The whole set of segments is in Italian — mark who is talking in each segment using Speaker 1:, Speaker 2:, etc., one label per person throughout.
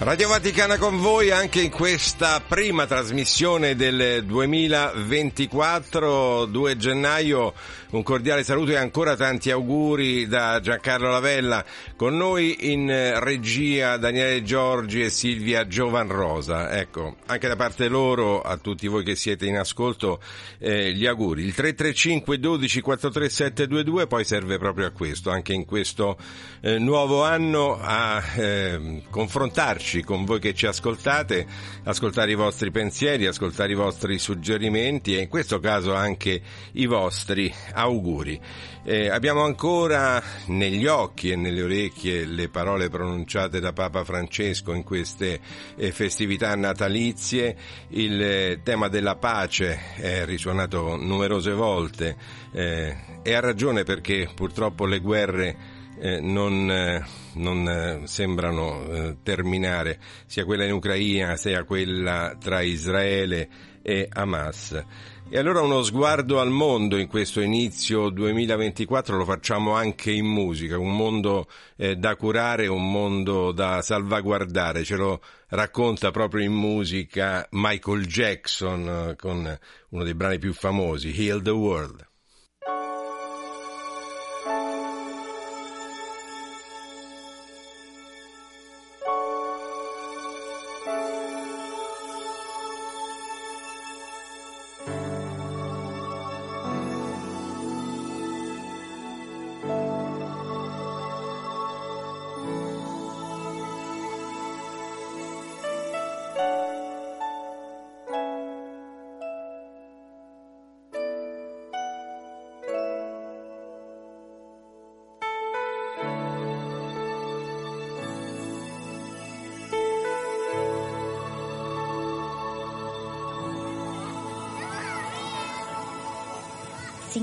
Speaker 1: Radio Vaticana con voi anche in questa prima trasmissione del 2024, 2 gennaio. Un cordiale saluto e ancora tanti auguri da Giancarlo Lavella. Con noi in regia Daniele Giorgi e Silvia Giovanrosa. Ecco, anche da parte loro, a tutti voi che siete in ascolto, eh, gli auguri. Il 335 12 43722 poi serve proprio a questo, anche in questo eh, nuovo anno a eh, confrontarci con voi che ci ascoltate, ascoltare i vostri pensieri, ascoltare i vostri suggerimenti e in questo caso anche i vostri auguri. Eh, abbiamo ancora negli occhi e nelle orecchie le parole pronunciate da Papa Francesco in queste eh, festività natalizie. Il eh, tema della pace è risuonato numerose volte eh, e ha ragione perché purtroppo le guerre eh, non, eh, non eh, sembrano eh, terminare, sia quella in Ucraina sia quella tra Israele e Hamas. E allora uno sguardo al mondo in questo inizio 2024 lo facciamo anche in musica, un mondo eh, da curare, un mondo da salvaguardare, ce lo racconta proprio in musica Michael Jackson eh, con uno dei brani più famosi, Heal the World.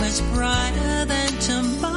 Speaker 2: was brighter than tomorrow.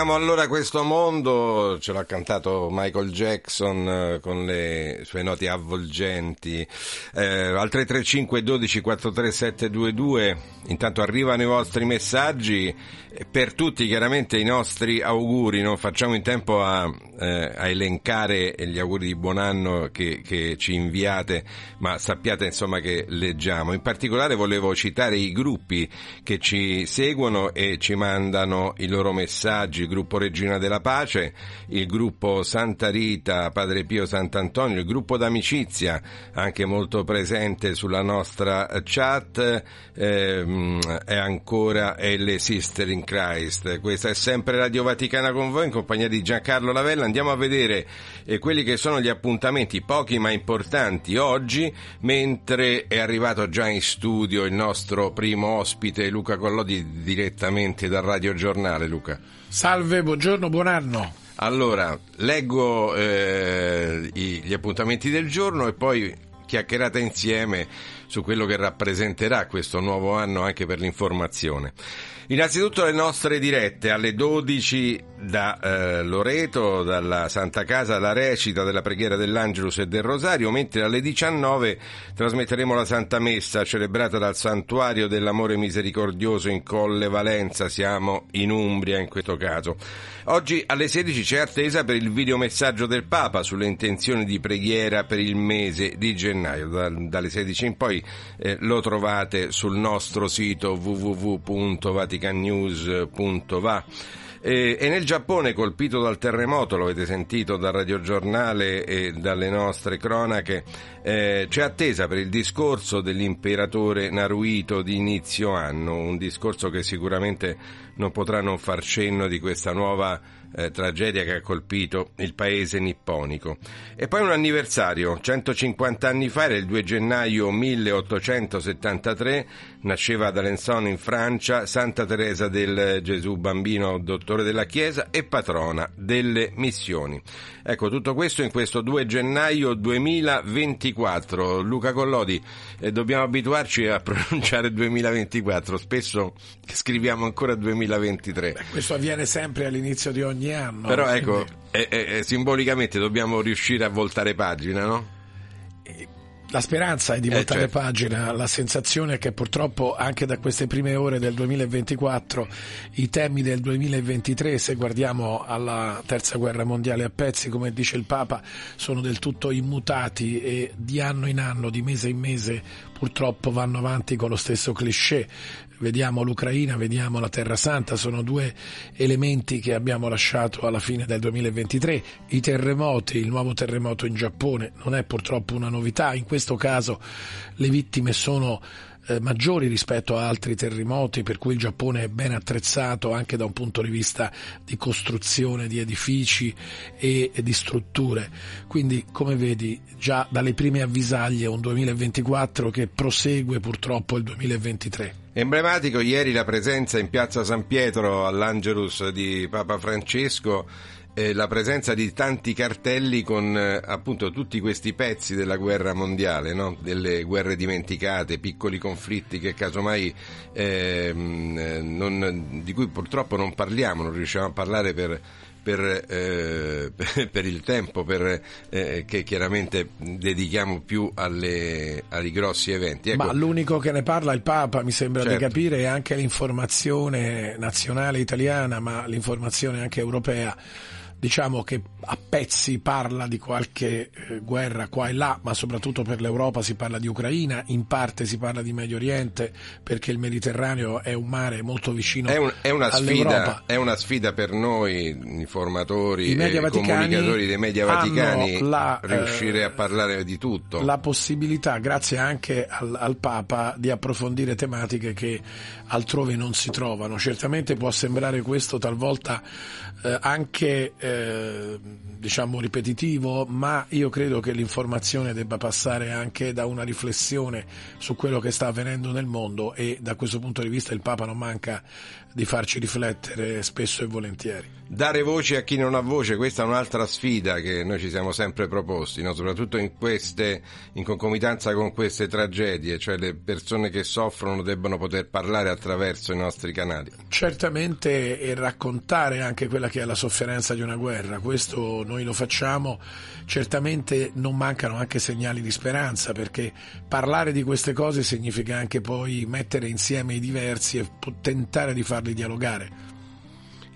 Speaker 1: Curiamo allora questo mondo, ce l'ha cantato Michael Jackson eh, con le sue note avvolgenti. Eh, al 335 12 43722, intanto arrivano i vostri messaggi, per tutti chiaramente i nostri auguri, non facciamo in tempo a, eh, a elencare gli auguri di buon anno che, che ci inviate, ma sappiate insomma che leggiamo. In particolare volevo citare i gruppi che ci seguono e ci mandano i loro messaggi, il gruppo Regina della Pace, il gruppo Santa Rita, Padre Pio Sant'Antonio, il gruppo d'amicizia, anche molto presente sulla nostra chat, ehm, e ancora le Sister in Christ. Questa è sempre Radio Vaticana con voi in compagnia di Giancarlo Lavella. Andiamo a vedere eh, quelli che sono gli appuntamenti, pochi ma importanti oggi, mentre è arrivato già in studio il nostro primo ospite Luca Collodi direttamente dal Radio Giornale. Luca.
Speaker 3: Salve, buongiorno, buon anno.
Speaker 1: Allora, leggo eh, gli appuntamenti del giorno e poi chiacchierate insieme su quello che rappresenterà questo nuovo anno anche per l'informazione. Innanzitutto le nostre dirette alle 12 da eh, Loreto, dalla Santa Casa, la recita della preghiera dell'Angelus e del Rosario, mentre alle 19 trasmetteremo la Santa Messa celebrata dal Santuario dell'Amore Misericordioso in Colle Valenza, siamo in Umbria in questo caso. Oggi alle 16 c'è attesa per il videomessaggio del Papa sulle intenzioni di preghiera per il mese di gennaio. Da- dalle 16 in poi eh, lo trovate sul nostro sito www.vaticannews.va. E nel Giappone colpito dal terremoto, lo avete sentito dal radiogiornale e dalle nostre cronache, eh, c'è attesa per il discorso dell'imperatore Naruhito di inizio anno, un discorso che sicuramente non potrà non far cenno di questa nuova eh, tragedia che ha colpito il paese nipponico. E poi un anniversario, 150 anni fa, era il 2 gennaio 1873, nasceva ad Alençon in Francia Santa Teresa del Gesù Bambino, dottore della Chiesa e patrona delle missioni. Ecco, tutto questo in questo 2 gennaio 2024. Luca Collodi, eh, dobbiamo abituarci a pronunciare 2024, spesso scriviamo ancora 2023.
Speaker 3: Beh, questo avviene sempre all'inizio di ogni anno.
Speaker 1: Però ecco, eh, eh, simbolicamente dobbiamo riuscire a voltare pagina, no?
Speaker 3: La speranza è di
Speaker 1: Eh,
Speaker 3: voltare
Speaker 1: certo.
Speaker 3: pagina, la sensazione è che purtroppo anche da queste prime ore del 2024 i temi del 2023, se guardiamo alla terza guerra mondiale a pezzi, come dice il Papa, sono del tutto immutati e di anno in anno, di mese in mese, purtroppo vanno avanti con lo stesso cliché. Vediamo l'Ucraina, vediamo la Terra Santa, sono due elementi che abbiamo lasciato alla fine del 2023. I terremoti, il nuovo terremoto in Giappone non è purtroppo una novità, in questo caso le vittime sono eh, maggiori rispetto a altri terremoti, per cui il Giappone è ben attrezzato anche da un punto di vista di costruzione di edifici e, e di strutture. Quindi, come vedi, già dalle prime avvisaglie un 2024 che prosegue purtroppo il 2023.
Speaker 1: Emblematico ieri la presenza in piazza San Pietro all'Angelus di Papa Francesco, eh, la presenza di tanti cartelli con eh, appunto tutti questi pezzi della guerra mondiale, no? delle guerre dimenticate, piccoli conflitti che casomai ehm, eh, non- di cui purtroppo non parliamo, non riusciamo a parlare per, per, eh, per il tempo per, eh, che chiaramente dedichiamo più alle- ai grossi eventi. Ecco,
Speaker 3: Ma l'unico che ne parla il Papa, mi sembra
Speaker 1: Certo.
Speaker 3: di capire, è anche l'informazione nazionale italiana, ma l'informazione anche europea. Diciamo che a pezzi parla di qualche eh, guerra qua e là, ma soprattutto per l'Europa si parla di Ucraina, in parte si parla di Medio Oriente, perché il Mediterraneo è un mare molto vicino
Speaker 1: È, un- è una sfida, è una sfida per noi, informatori e comunicatori dei media vaticani,
Speaker 3: la,
Speaker 1: riuscire
Speaker 3: eh,
Speaker 1: a parlare di tutto.
Speaker 3: la possibilità, grazie anche al, al Papa, di approfondire tematiche che altrove non si trovano. Certamente può sembrare questo talvolta eh, anche eh, diciamo ripetitivo, ma io credo che l'informazione debba passare anche da una riflessione su quello che sta avvenendo nel mondo e da questo punto di vista il Papa non manca di farci riflettere spesso e volentieri.
Speaker 1: Dare voce a chi non ha voce, questa è un'altra sfida che noi ci siamo sempre proposti, no? soprattutto in, queste, in concomitanza con queste tragedie, cioè le persone che soffrono debbano poter parlare attraverso i nostri canali.
Speaker 3: Certamente e raccontare anche quella che è la sofferenza di una guerra, questo noi lo facciamo, certamente non mancano anche segnali di speranza perché parlare di queste cose significa anche poi mettere insieme i diversi e tentare di farli dialogare.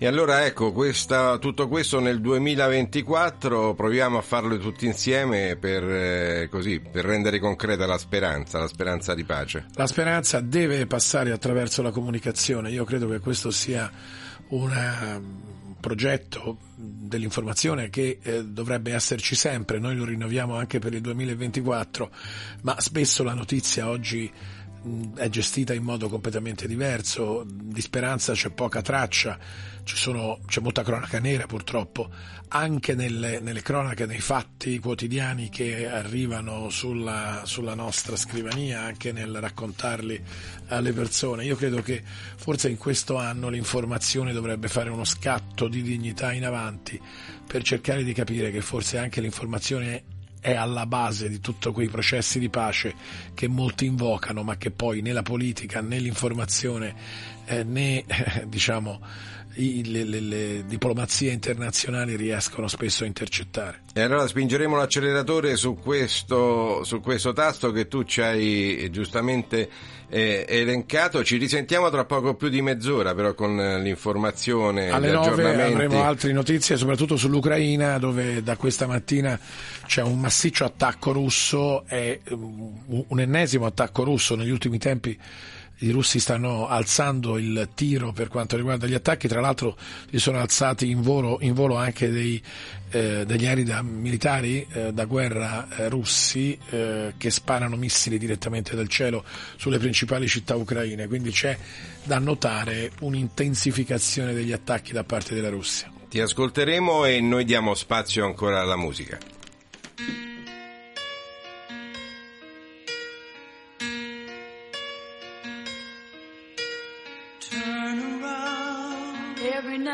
Speaker 1: E allora ecco, questa- tutto questo nel 2024 proviamo a farlo tutti insieme per, eh, così, per rendere concreta la speranza, la speranza di pace.
Speaker 3: La speranza deve passare attraverso la comunicazione, io credo che questo sia una- un progetto dell'informazione che eh, dovrebbe esserci sempre, noi lo rinnoviamo anche per il 2024, ma spesso la notizia oggi è gestita in modo completamente diverso, di speranza c'è poca traccia, ci sono- c'è molta cronaca nera purtroppo, anche nelle, nelle cronache, nei fatti quotidiani che arrivano sulla, sulla nostra scrivania, anche nel raccontarli alle persone. Io credo che forse in questo anno l'informazione dovrebbe fare uno scatto di dignità in avanti per cercare di capire che forse anche l'informazione è alla base di tutti quei processi di pace che molti invocano, ma che poi né la politica né l'informazione eh, né eh, diciamo i- le, le- le diplomazie internazionali riescono spesso a intercettare.
Speaker 1: E allora spingeremo l'acceleratore su questo, su questo tasto che tu ci hai giustamente eh, elencato. Ci risentiamo tra poco più di mezz'ora, però con eh, l'informazione,
Speaker 3: Alle
Speaker 1: gli
Speaker 3: 9
Speaker 1: aggiornamenti.
Speaker 3: avremo altre notizie, soprattutto sull'Ucraina, dove da questa mattina c'è un massiccio attacco russo, è um, un ennesimo attacco russo negli ultimi tempi. I russi stanno alzando il tiro per quanto riguarda gli attacchi, tra l'altro si sono alzati in volo, in volo anche dei, eh, degli aerei da, militari eh, da guerra eh, russi eh, che sparano missili direttamente dal cielo sulle principali città ucraine, quindi c'è da notare un'intensificazione degli attacchi da parte della Russia.
Speaker 1: Ti ascolteremo e noi diamo spazio ancora alla musica.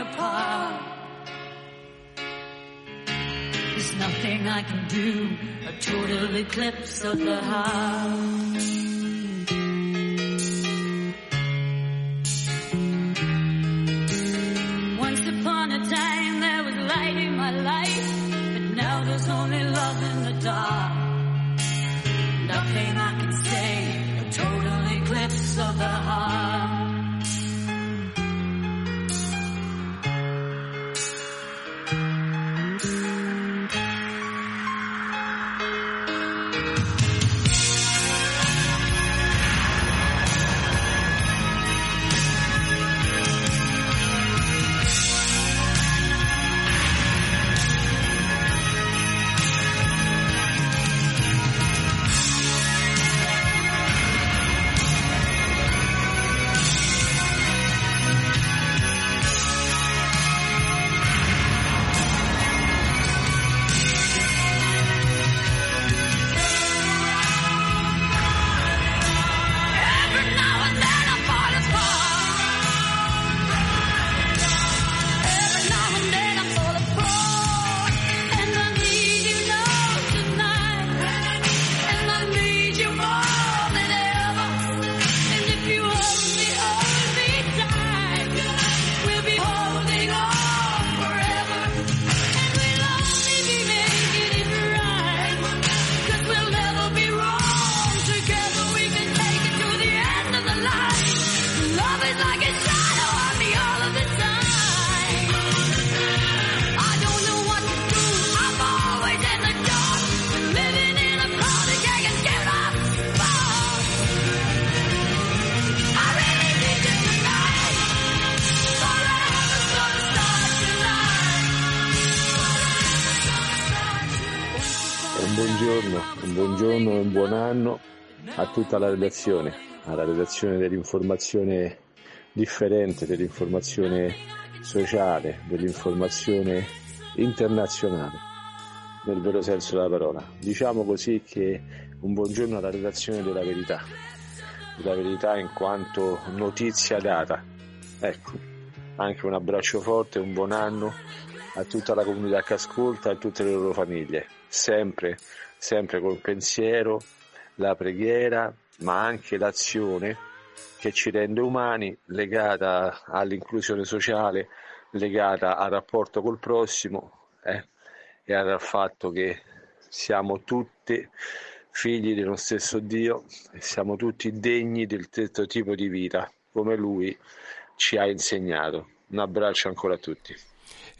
Speaker 4: Apart. There's nothing I can do, a total eclipse of the heart. A
Speaker 5: tutta la redazione, alla redazione dell'informazione differente, dell'informazione sociale, dell'informazione internazionale, nel vero senso della parola. Diciamo così che un buongiorno alla redazione della verità, della verità in quanto notizia data. Ecco, anche un abbraccio forte, un buon anno a tutta la comunità che ascolta e a tutte le loro famiglie, sempre, sempre col pensiero, la preghiera, ma anche l'azione che ci rende umani, legata all'inclusione sociale, legata al rapporto col prossimo eh, e al fatto che siamo tutti figli dello stesso Dio e siamo tutti degni del stesso tipo di vita, come Lui ci ha insegnato. Un abbraccio ancora a tutti.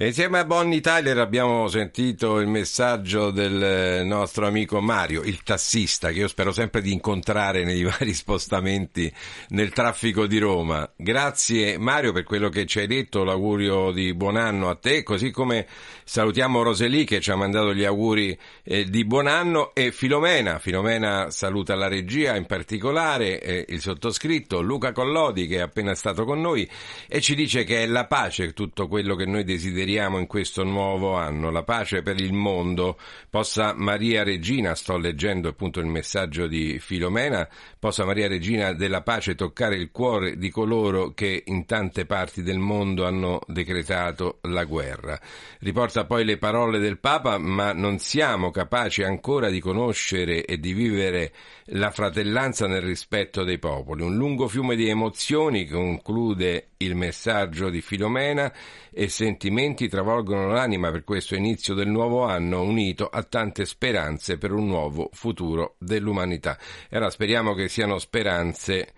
Speaker 1: Insieme a Bonnie Tyler abbiamo sentito il messaggio del nostro amico Mario, il tassista, che io spero sempre di incontrare nei vari spostamenti nel traffico di Roma. Grazie Mario per quello che ci hai detto, l'augurio di buon anno a te, così come salutiamo Roseli che ci ha mandato gli auguri eh, di buon anno e Filomena. Filomena saluta la regia, in particolare eh, il sottoscritto Luca Collodi che è appena stato con noi e ci dice che è la pace tutto quello che noi desideriamo in questo nuovo anno, la pace per il mondo. Possa Maria Regina, sto leggendo appunto il messaggio di Filomena, possa Maria Regina della pace toccare il cuore di coloro che in tante parti del mondo hanno decretato la guerra. Riporta poi le parole del Papa, ma non siamo capaci ancora di conoscere e di vivere la fratellanza nel rispetto dei popoli. Un lungo fiume di emozioni conclude il messaggio di Filomena e sentimenti travolgono l'anima per questo inizio del nuovo anno unito a tante speranze per un nuovo futuro dell'umanità. E allora speriamo che siano speranze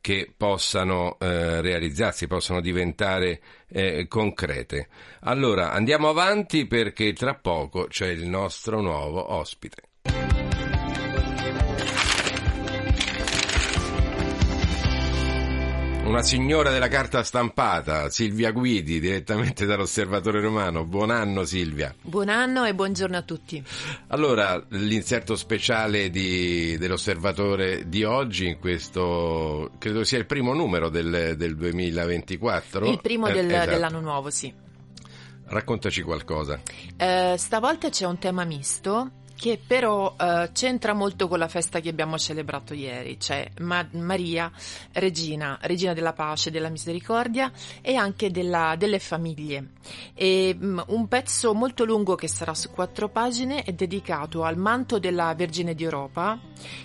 Speaker 1: che possano eh, realizzarsi, possano diventare eh, concrete. Allora andiamo avanti perché tra poco c'è il nostro nuovo ospite. Una signora della carta stampata, Silvia Guidi, direttamente dall'Osservatore Romano. Buon anno Silvia.
Speaker 6: Buon anno e buongiorno a tutti.
Speaker 1: Allora, l'inserto speciale di- dell'Osservatore di oggi, in questo credo sia il primo numero del, del 2024.
Speaker 6: Il primo
Speaker 1: Eh,
Speaker 6: del-
Speaker 1: esatto.
Speaker 6: dell'anno nuovo, sì.
Speaker 1: Raccontaci qualcosa.
Speaker 6: Eh, stavolta c'è un tema misto che però eh, c'entra molto con la festa che abbiamo celebrato ieri, cioè Ma- Maria, regina, regina della pace, della misericordia e anche della- delle famiglie. E, mm, un pezzo molto lungo che sarà su quattro pagine è dedicato al manto della Vergine d'Europa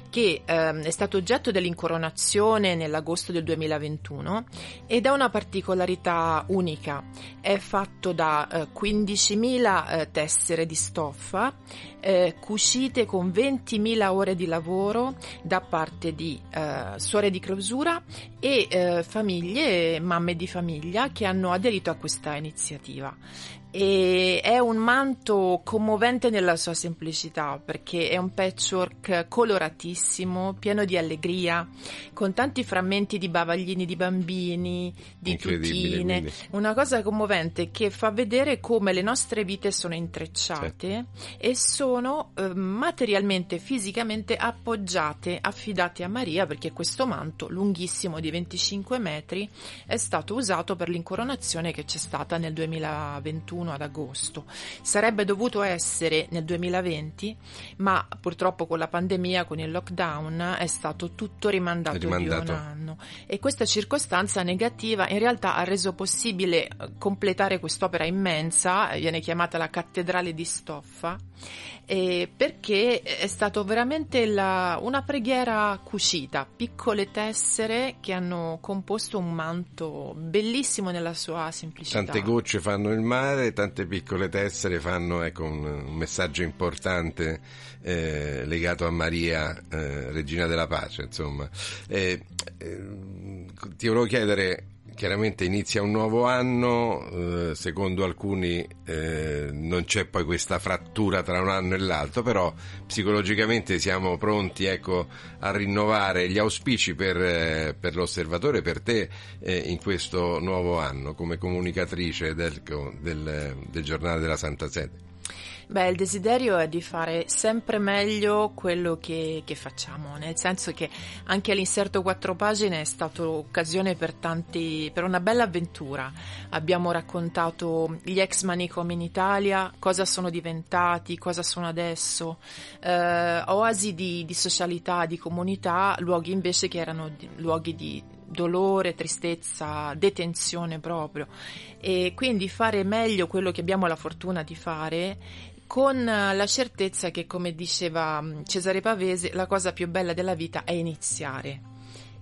Speaker 6: che ehm, è stato oggetto dell'incoronazione nell'agosto del 2021 ed ha una particolarità unica. È fatto da eh, 15.000 eh, tessere di stoffa eh, cucite con 20.000 ore di lavoro da parte di eh, suore di clausura e eh, famiglie, mamme di famiglia che hanno aderito a questa iniziativa. E è un manto commovente nella sua semplicità perché è un patchwork coloratissimo, pieno di allegria, con tanti frammenti di bavaglini di bambini, di tutine.
Speaker 1: quindi.
Speaker 6: Una cosa commovente che fa vedere come le nostre vite sono intrecciate e sono eh, materialmente, fisicamente appoggiate, affidate a Maria perché questo manto lunghissimo di 25 metri è stato usato per l'incoronazione che c'è stata nel 2021 ad agosto. Sarebbe dovuto essere nel 2020, ma purtroppo con la pandemia, con il lockdown, è stato tutto rimandato,
Speaker 1: Rimandato.
Speaker 6: di un anno. E questa circostanza negativa in realtà ha reso possibile eh, completare quest'opera immensa, viene chiamata la cattedrale di stoffa, eh, perché è stato veramente la- una preghiera cucita, piccole tessere che hanno composto un manto bellissimo nella sua semplicità.
Speaker 1: Tante gocce fanno il mare, tante piccole tessere fanno ecco, un, un messaggio importante eh, legato a Maria, eh, Regina della Pace. Insomma. Eh, eh, ti volevo chiedere, chiaramente inizia un nuovo anno, eh, secondo alcuni eh, non c'è poi questa frattura tra un anno e l'altro, però psicologicamente siamo pronti ecco, a rinnovare gli auspici per, eh, per l'osservatore, per te eh, in questo nuovo anno come comunicatrice del, del, del giornale della Santa Sede.
Speaker 6: Beh, il desiderio è di fare sempre meglio quello che, che facciamo, nel senso che anche l'inserto quattro pagine è stata occasione per tanti, per una bella avventura. Abbiamo raccontato gli ex manicomi in Italia, cosa sono diventati, cosa sono adesso, eh, oasi di, di socialità, di comunità, luoghi invece che erano di- luoghi di dolore, tristezza, detenzione proprio. E quindi fare meglio quello che abbiamo la fortuna di fare con eh, la certezza che, come diceva mm, Cesare Pavese, la cosa più bella della vita è iniziare.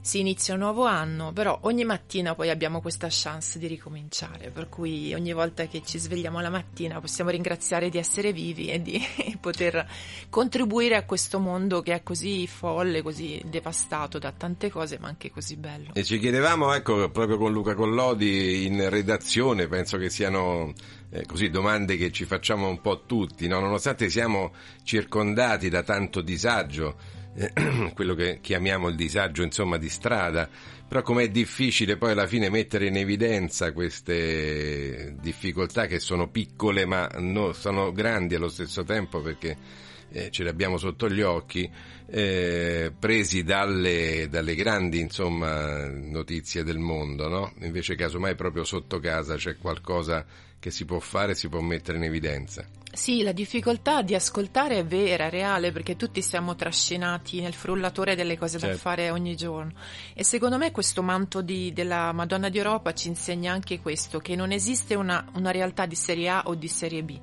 Speaker 6: Si inizia un nuovo anno, però ogni mattina poi abbiamo questa chance di ricominciare, per cui ogni volta che ci svegliamo la mattina possiamo ringraziare di essere vivi e di poter contribuire a questo mondo che è così folle, così devastato da tante cose, ma anche così bello.
Speaker 1: E ci chiedevamo, ecco, proprio con Luca Collodi in redazione, penso che siano eh, così domande che ci facciamo un po' tutti, no? nonostante siamo circondati da tanto disagio, eh, quello che chiamiamo il disagio insomma di strada, però com'è difficile poi alla fine mettere in evidenza queste difficoltà che sono piccole ma no- sono grandi allo stesso tempo perché eh, ce le abbiamo sotto gli occhi, eh, presi dalle, dalle grandi insomma, notizie del mondo, no? invece casomai proprio sotto casa c'è qualcosa che si può fare, si può mettere in evidenza.
Speaker 6: Sì, la difficoltà di ascoltare è vera, è reale, perché tutti siamo trascinati nel frullatore delle cose da
Speaker 1: Certo.
Speaker 6: fare ogni giorno. E secondo me questo manto di- della Madonna di Europa ci insegna anche questo, che non esiste una, una realtà di serie A o di serie B.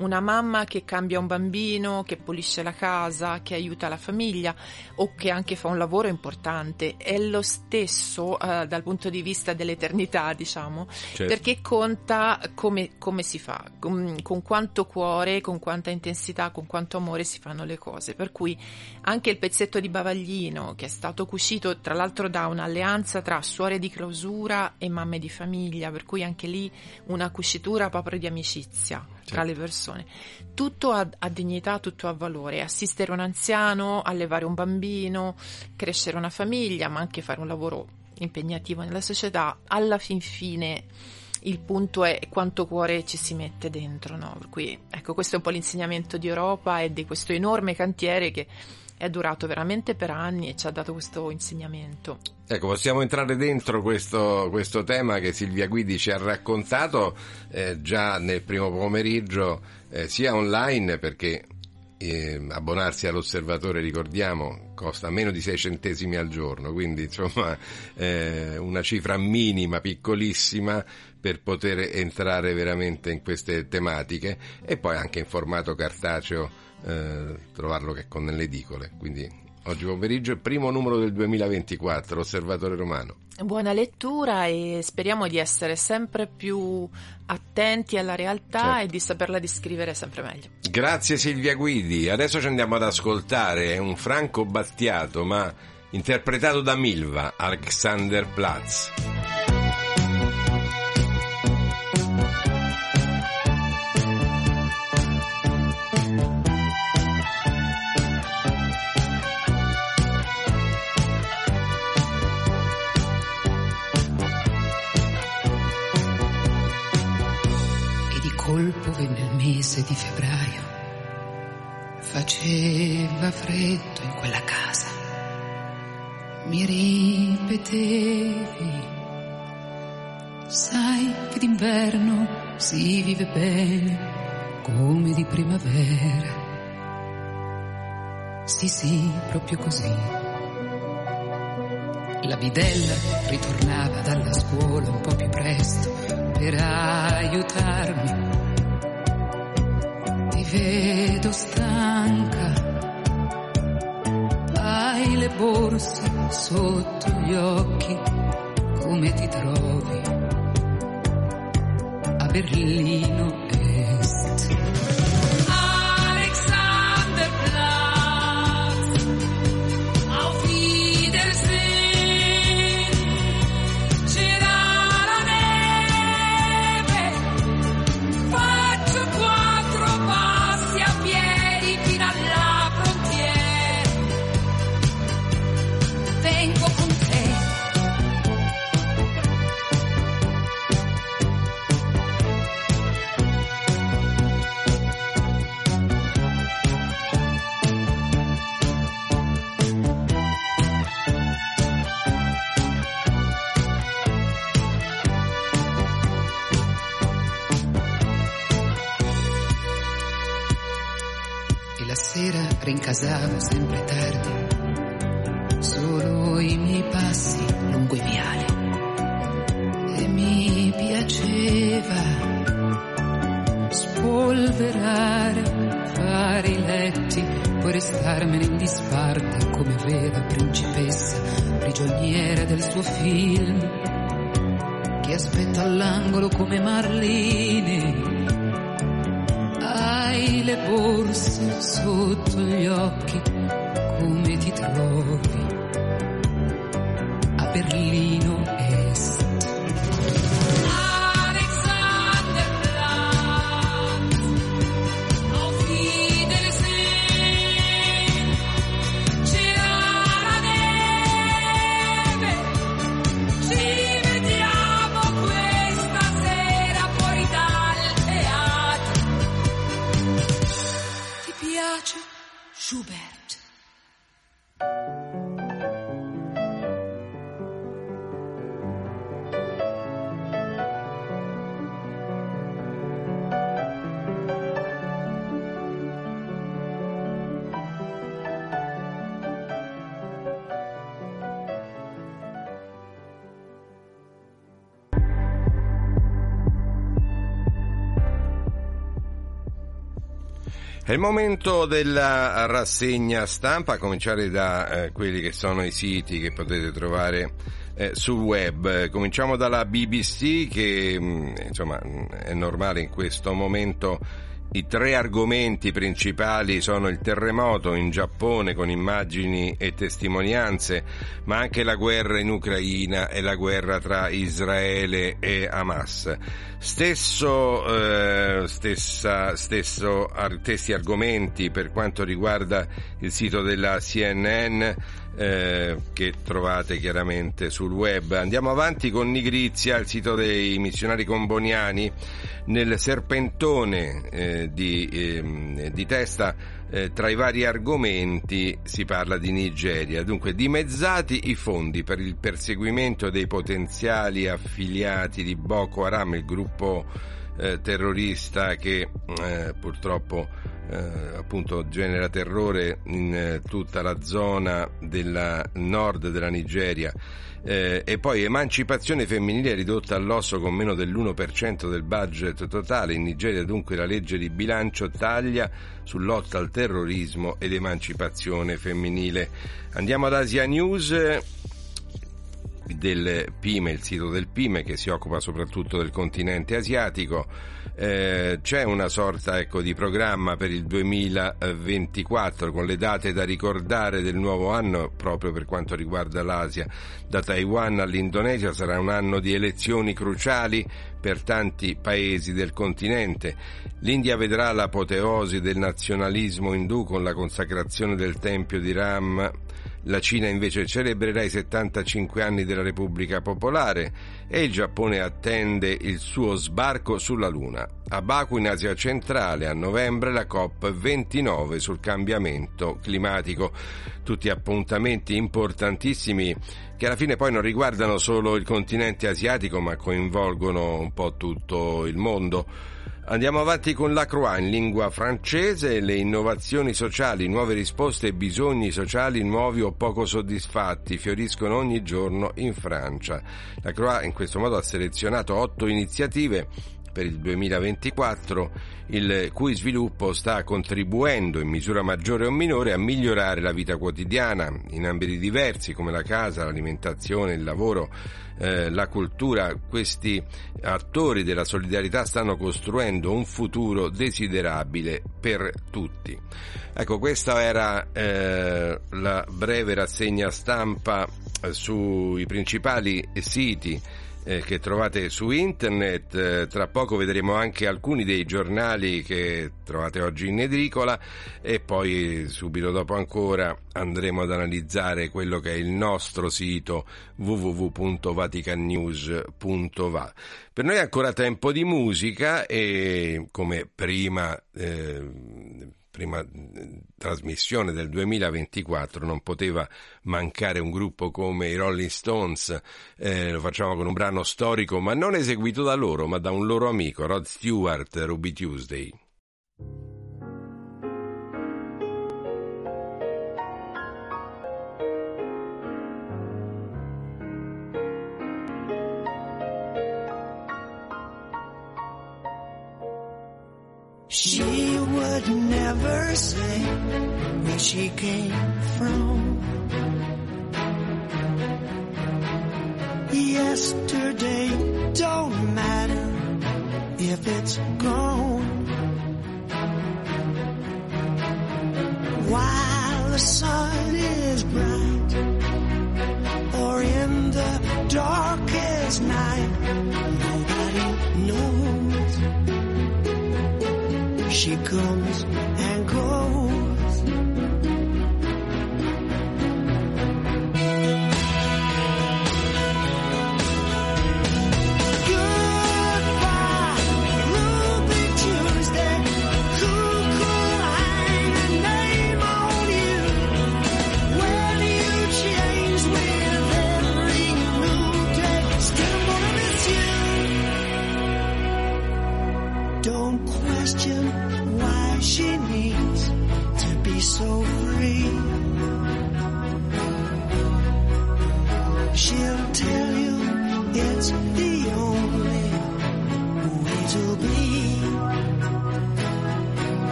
Speaker 6: Una mamma che cambia un bambino, che pulisce la casa, che aiuta la famiglia o che anche fa un lavoro importante è lo stesso eh, dal punto di vista dell'eternità, diciamo,
Speaker 1: Certo.
Speaker 6: perché conta come, come si fa, con, con quanto cuore, con quanta intensità, con quanto amore si fanno le cose. Per cui anche il pezzetto di bavaglino che è stato cucito tra l'altro da un'alleanza tra suore di clausura e mamme di famiglia, per cui anche lì una cucitura proprio di amicizia tra le persone. Tutto ha, ha dignità, tutto ha valore. Assistere un anziano, allevare un bambino, crescere una famiglia, ma anche fare un lavoro impegnativo nella società, alla fin fine il punto è quanto cuore ci si mette dentro, no? Per cui ecco, questo è un po' l'insegnamento di Europa e di questo enorme cantiere che è durato veramente per anni e ci ha dato questo insegnamento.
Speaker 1: Ecco, possiamo entrare dentro questo, questo tema che Silvia Guidi ci ha raccontato eh, già nel primo pomeriggio, eh, sia online perché eh, abbonarsi all'osservatore, ricordiamo, costa meno di 6 centesimi al giorno, quindi insomma eh, una cifra minima, piccolissima per poter entrare veramente in queste tematiche e poi anche in formato cartaceo eh, trovarlo che con nelle edicole. Quindi oggi pomeriggio il primo numero del 2024, Osservatore Romano.
Speaker 6: Buona lettura e speriamo di essere sempre più attenti alla realtà
Speaker 1: Certo.
Speaker 6: e di saperla descrivere sempre meglio.
Speaker 1: Grazie Silvia Guidi. Adesso ci andiamo ad ascoltare un Franco Battiato, ma interpretato da Milva, Alexander Platz.
Speaker 7: Faceva freddo in quella casa. Mi ripetevi, sai che d'inverno si vive bene come di primavera. Sì, sì, proprio così. La bidella ritornava dalla scuola un po' più presto per aiutarmi. Vedo stanca, hai le borse sotto gli occhi, come ti trovi a Berlino Est?
Speaker 1: È il momento della rassegna stampa, a cominciare da eh, quelli che sono i siti che potete trovare eh, sul web. Cominciamo dalla BBC che mh, insomma mh, è normale in questo momento. I tre argomenti principali sono il terremoto in Giappone con immagini e testimonianze, ma anche la guerra in Ucraina e la guerra tra Israele e Hamas. Stesso, eh, stessa, stesso ar- stessi argomenti per quanto riguarda il sito della CNN eh, che trovate chiaramente sul web. Andiamo avanti con Nigrizia, il sito dei missionari comboniani. Nel serpentone eh, di, ehm, di testa eh, tra i vari argomenti si parla di Nigeria. Dunque, dimezzati i fondi per il perseguimento dei potenziali affiliati di Boko Haram, il gruppo eh, terrorista che eh, purtroppo eh, appunto genera terrore in eh, tutta la zona del nord della Nigeria. Eh, e poi emancipazione femminile ridotta all'osso con meno dell'1% del budget totale. In Nigeria dunque la legge di bilancio taglia su lotta al terrorismo ed emancipazione femminile. Andiamo ad Asia News del PIME, il sito del PIME che si occupa soprattutto del continente asiatico. Eh, c'è una sorta ecco, di programma per il 2024 con le date da ricordare del nuovo anno proprio per quanto riguarda l'Asia. Da Taiwan all'Indonesia sarà un anno di elezioni cruciali per tanti paesi del continente. L'India vedrà l'apoteosi del nazionalismo indù con la consacrazione del tempio di Ram la Cina invece celebrerà i 75 anni della Repubblica Popolare e il Giappone attende il suo sbarco sulla Luna. A Baku in Asia centrale a novembre la COP29 sul cambiamento climatico. Tutti appuntamenti importantissimi che alla fine poi non riguardano solo il continente asiatico ma coinvolgono un po' tutto il mondo. Andiamo avanti con la Croix in lingua francese, le innovazioni sociali, nuove risposte ai bisogni sociali nuovi o poco soddisfatti fioriscono ogni giorno in Francia. La Croix in questo modo ha selezionato otto iniziative per il 2024, il cui sviluppo sta contribuendo in misura maggiore o minore a migliorare la vita quotidiana in ambiti diversi come la casa, l'alimentazione, il lavoro, eh, la cultura. Questi attori della solidarietà stanno costruendo un futuro desiderabile per tutti. Ecco, questa era eh, la breve rassegna stampa eh, sui principali siti eh, che trovate su internet. Eh, tra poco vedremo anche alcuni dei giornali che trovate oggi in edicola e poi subito dopo ancora andremo ad analizzare quello che è il nostro sito www.vaticannews.va. Per noi è ancora tempo di musica e come prima eh, prima trasmissione del 2024 non poteva mancare un gruppo come i Rolling Stones, eh, lo facciamo con un brano storico ma non eseguito da loro ma da un loro amico, Rod Stewart, Ruby Tuesday.
Speaker 2: She where she came from. Yesterday don't matter if it's gone. While the sun is bright or in the darkest night, nobody knows. She comes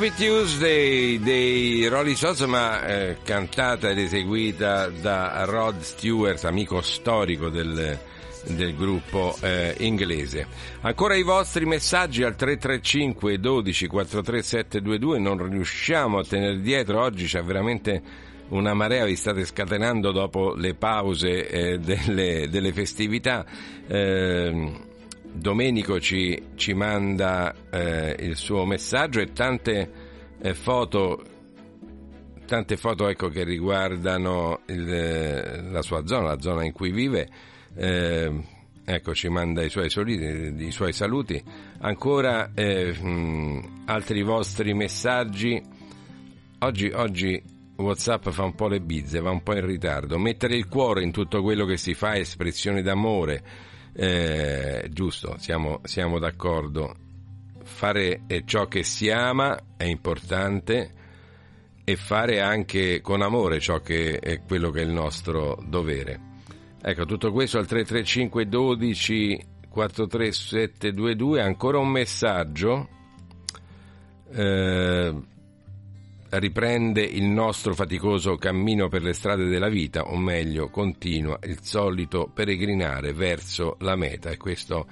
Speaker 2: Ruby Tuesday
Speaker 1: dei Rolling Stones, ma eh, cantata ed eseguita da Rod Stewart, amico storico del, del gruppo eh, inglese. Ancora i vostri messaggi al 335 12 43722, non riusciamo a tenere dietro, oggi c'è veramente una marea, vi state scatenando dopo le pause eh, delle, delle festività. Eh, Domenico ci, ci manda eh, il suo messaggio e tante eh, foto, tante foto ecco, che riguardano il- la sua zona, la zona in cui vive. Eh, ecco, ci manda i suoi, saluti, i suoi saluti. Ancora eh, mh, altri vostri messaggi. Oggi, oggi WhatsApp fa un po' le bizze, va un po' in ritardo. Mettere il cuore in tutto quello che si fa espressione d'amore. Eh, giusto, siamo, siamo d'accordo. Fare ciò che si ama è importante e fare anche con amore ciò che è quello che è il nostro dovere. Ecco, tutto questo al 335 12 43722, ancora un messaggio. Eh, riprende il nostro faticoso cammino per le strade della vita, o meglio, continua il solito peregrinare verso la meta. E questo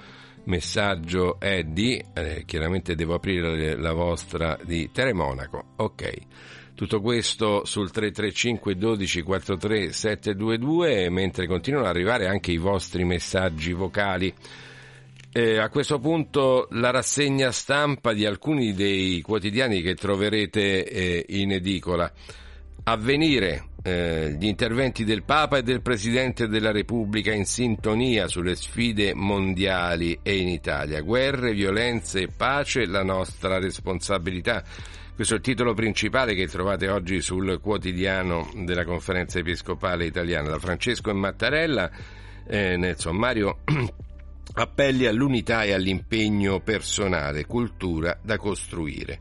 Speaker 1: messaggio è di, eh, chiaramente devo aprire la vostra di Teremonaco. Ok. Tutto questo sul 335 12 43 722 mentre continuano ad arrivare anche i vostri messaggi vocali. Eh, a questo punto la rassegna stampa di alcuni dei quotidiani che troverete eh, in edicola. Avvenire, eh, gli interventi del Papa e del Presidente della Repubblica in sintonia sulle sfide mondiali e in Italia. Guerre, violenze e pace, la nostra responsabilità. Questo è il titolo principale che trovate oggi sul quotidiano della conferenza episcopale italiana da Francesco e Mattarella eh, nel sommario appelli all'unità e all'impegno personale, cultura da costruire.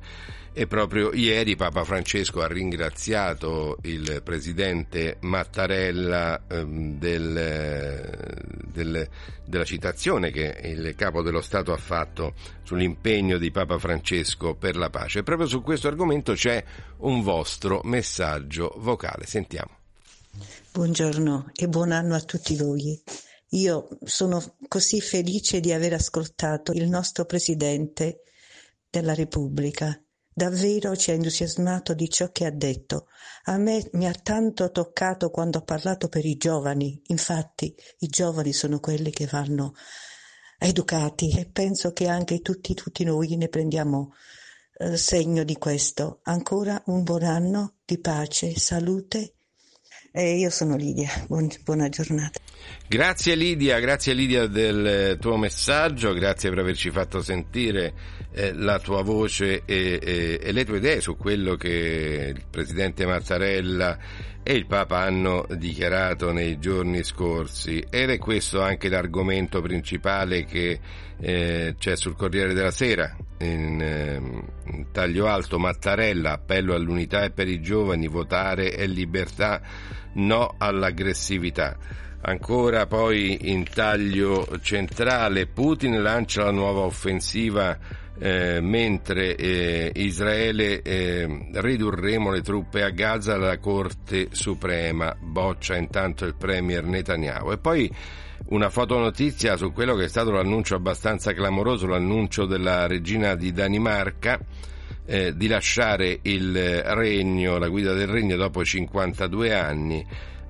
Speaker 1: E proprio ieri Papa Francesco ha ringraziato il presidente Mattarella ehm, del- del- della citazione che il capo dello Stato ha fatto sull'impegno di Papa Francesco per la pace. E proprio su questo argomento c'è un vostro messaggio vocale. Sentiamo.
Speaker 8: Buongiorno e buon anno a tutti voi. Io sono così felice di aver ascoltato il nostro Presidente della Repubblica. Davvero ci ha entusiasmato di ciò che ha detto. A me mi ha tanto toccato quando ha parlato per i giovani. Infatti, i giovani sono quelli che vanno educati e penso che anche tutti, tutti noi ne prendiamo eh, segno di questo. Ancora un buon anno di pace, salute e io sono Lidia, Buon- buona giornata.
Speaker 1: Grazie Lidia, grazie Lidia del eh, tuo messaggio, grazie per averci fatto sentire eh, la tua voce e, e- e le tue idee su quello che il Presidente Mattarella e il Papa hanno dichiarato nei giorni scorsi. Ed è questo anche l'argomento principale che eh, c'è sul Corriere della Sera. In, ehm, in taglio alto Mattarella appello all'unità e per i giovani votare è libertà no all'aggressività. Ancora poi in taglio centrale Putin lancia la nuova offensiva eh, mentre eh, Israele eh, ridurremo le truppe a Gaza alla Corte Suprema, boccia intanto il Premier Netanyahu. E poi una fotonotizia su quello che è stato l'annuncio abbastanza clamoroso, l'annuncio della regina di Danimarca eh, di lasciare il regno, la guida del regno dopo 52 anni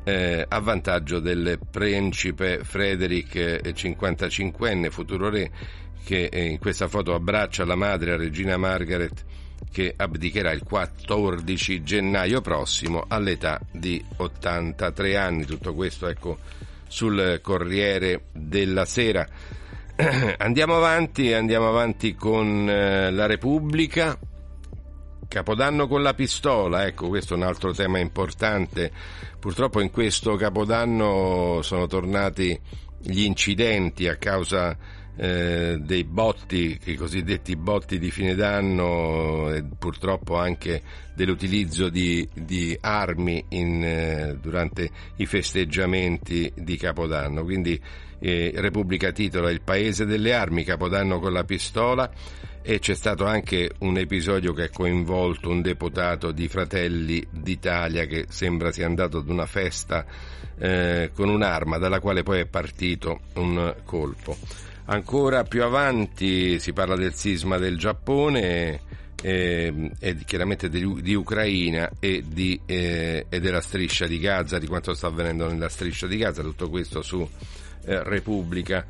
Speaker 1: eh, a vantaggio del principe Frederick, eh, 55enne, futuro re, che eh, in questa foto abbraccia la madre, la regina Margaret, che abdicherà il 14 gennaio prossimo all'età di 83 anni. Tutto questo ecco sul Corriere della Sera. Andiamo avanti, andiamo avanti con eh, la Repubblica. Capodanno con la pistola, ecco questo è un altro tema importante. Purtroppo in questo Capodanno sono tornati gli incidenti a causa eh, dei botti, i cosiddetti botti di fine d'anno e purtroppo anche dell'utilizzo di, di armi in, eh, durante i festeggiamenti di Capodanno. Quindi eh, Repubblica titola Il paese delle armi, Capodanno con la pistola e c'è stato anche un episodio che ha coinvolto un deputato di Fratelli d'Italia che sembra sia andato ad una festa eh, con un'arma dalla quale poi è partito un colpo. Ancora più avanti si parla del sisma del Giappone eh, e di- chiaramente di, di Ucraina e, di, eh, e della striscia di Gaza, di quanto sta avvenendo nella striscia di Gaza, tutto questo su eh, Repubblica.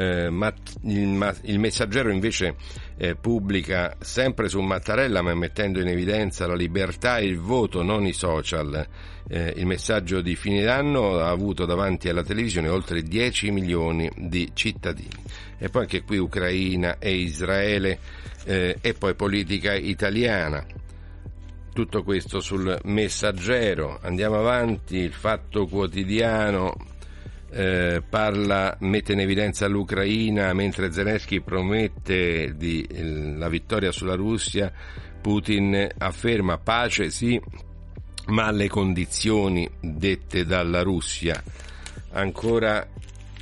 Speaker 1: Eh, ma- il, ma- il messaggero invece eh, pubblica sempre su Mattarella ma mettendo in evidenza la libertà e il voto, non i social. Eh, il messaggio di fine d'anno ha avuto davanti alla televisione oltre 10 milioni di cittadini. E poi anche qui Ucraina e Israele eh, e poi politica italiana. Tutto questo sul messaggero. Andiamo avanti, il fatto quotidiano eh, parla, mette in evidenza l'Ucraina mentre Zelensky promette di, eh, la vittoria sulla Russia, Putin afferma pace sì, ma alle condizioni dette dalla Russia. Ancora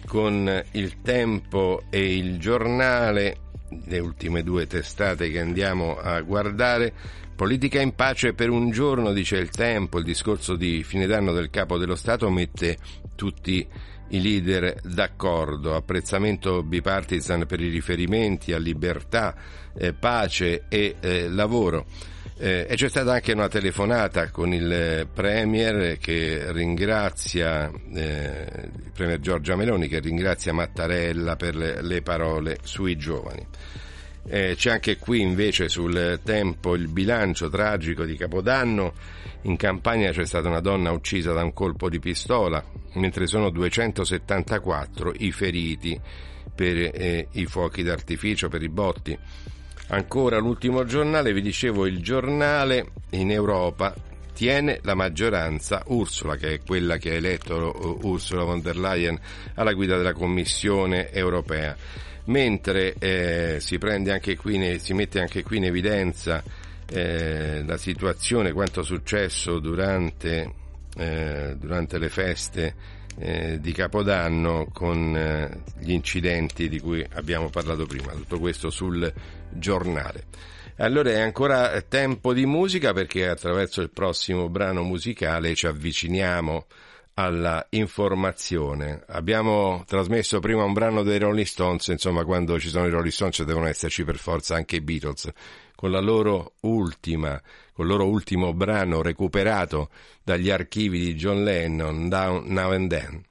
Speaker 1: con il tempo e il giornale, le ultime due testate che andiamo a guardare, politica in pace per un giorno, dice il tempo, il discorso di fine d'anno del capo dello Stato mette tutti i leader d'accordo, apprezzamento bipartisan per i riferimenti a libertà, eh, pace e eh, lavoro. Eh, e c'è stata anche una telefonata con il Premier che ringrazia eh, il Premier Giorgia Meloni che ringrazia Mattarella per le, le parole sui giovani. Eh, c'è anche qui invece sul tempo il bilancio tragico di Capodanno. In Campania c'è stata una donna uccisa da un colpo di pistola, mentre sono 274 i feriti per eh, i fuochi d'artificio, per i botti. Ancora l'ultimo giornale, vi dicevo, il giornale in Europa tiene la maggioranza Ursula, che è quella che ha eletto eh, Ursula von der Leyen alla guida della Commissione europea. Mentre eh, si, qui, si mette anche qui in evidenza eh, la situazione, quanto successo durante, eh, durante le feste eh, di Capodanno con eh, gli incidenti di cui abbiamo parlato prima. Tutto questo sul giornale. Allora è ancora tempo di musica perché attraverso il prossimo brano musicale ci avviciniamo alla informazione. Abbiamo trasmesso prima un brano dei Rolling Stones, insomma quando ci sono i Rolling Stones devono esserci per forza anche i Beatles, con la loro ultima, con il loro ultimo brano recuperato dagli archivi di John Lennon, Down Now and Then.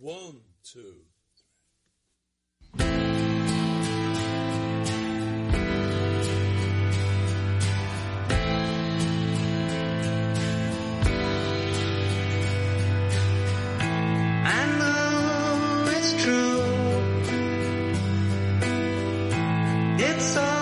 Speaker 3: One, two.
Speaker 2: All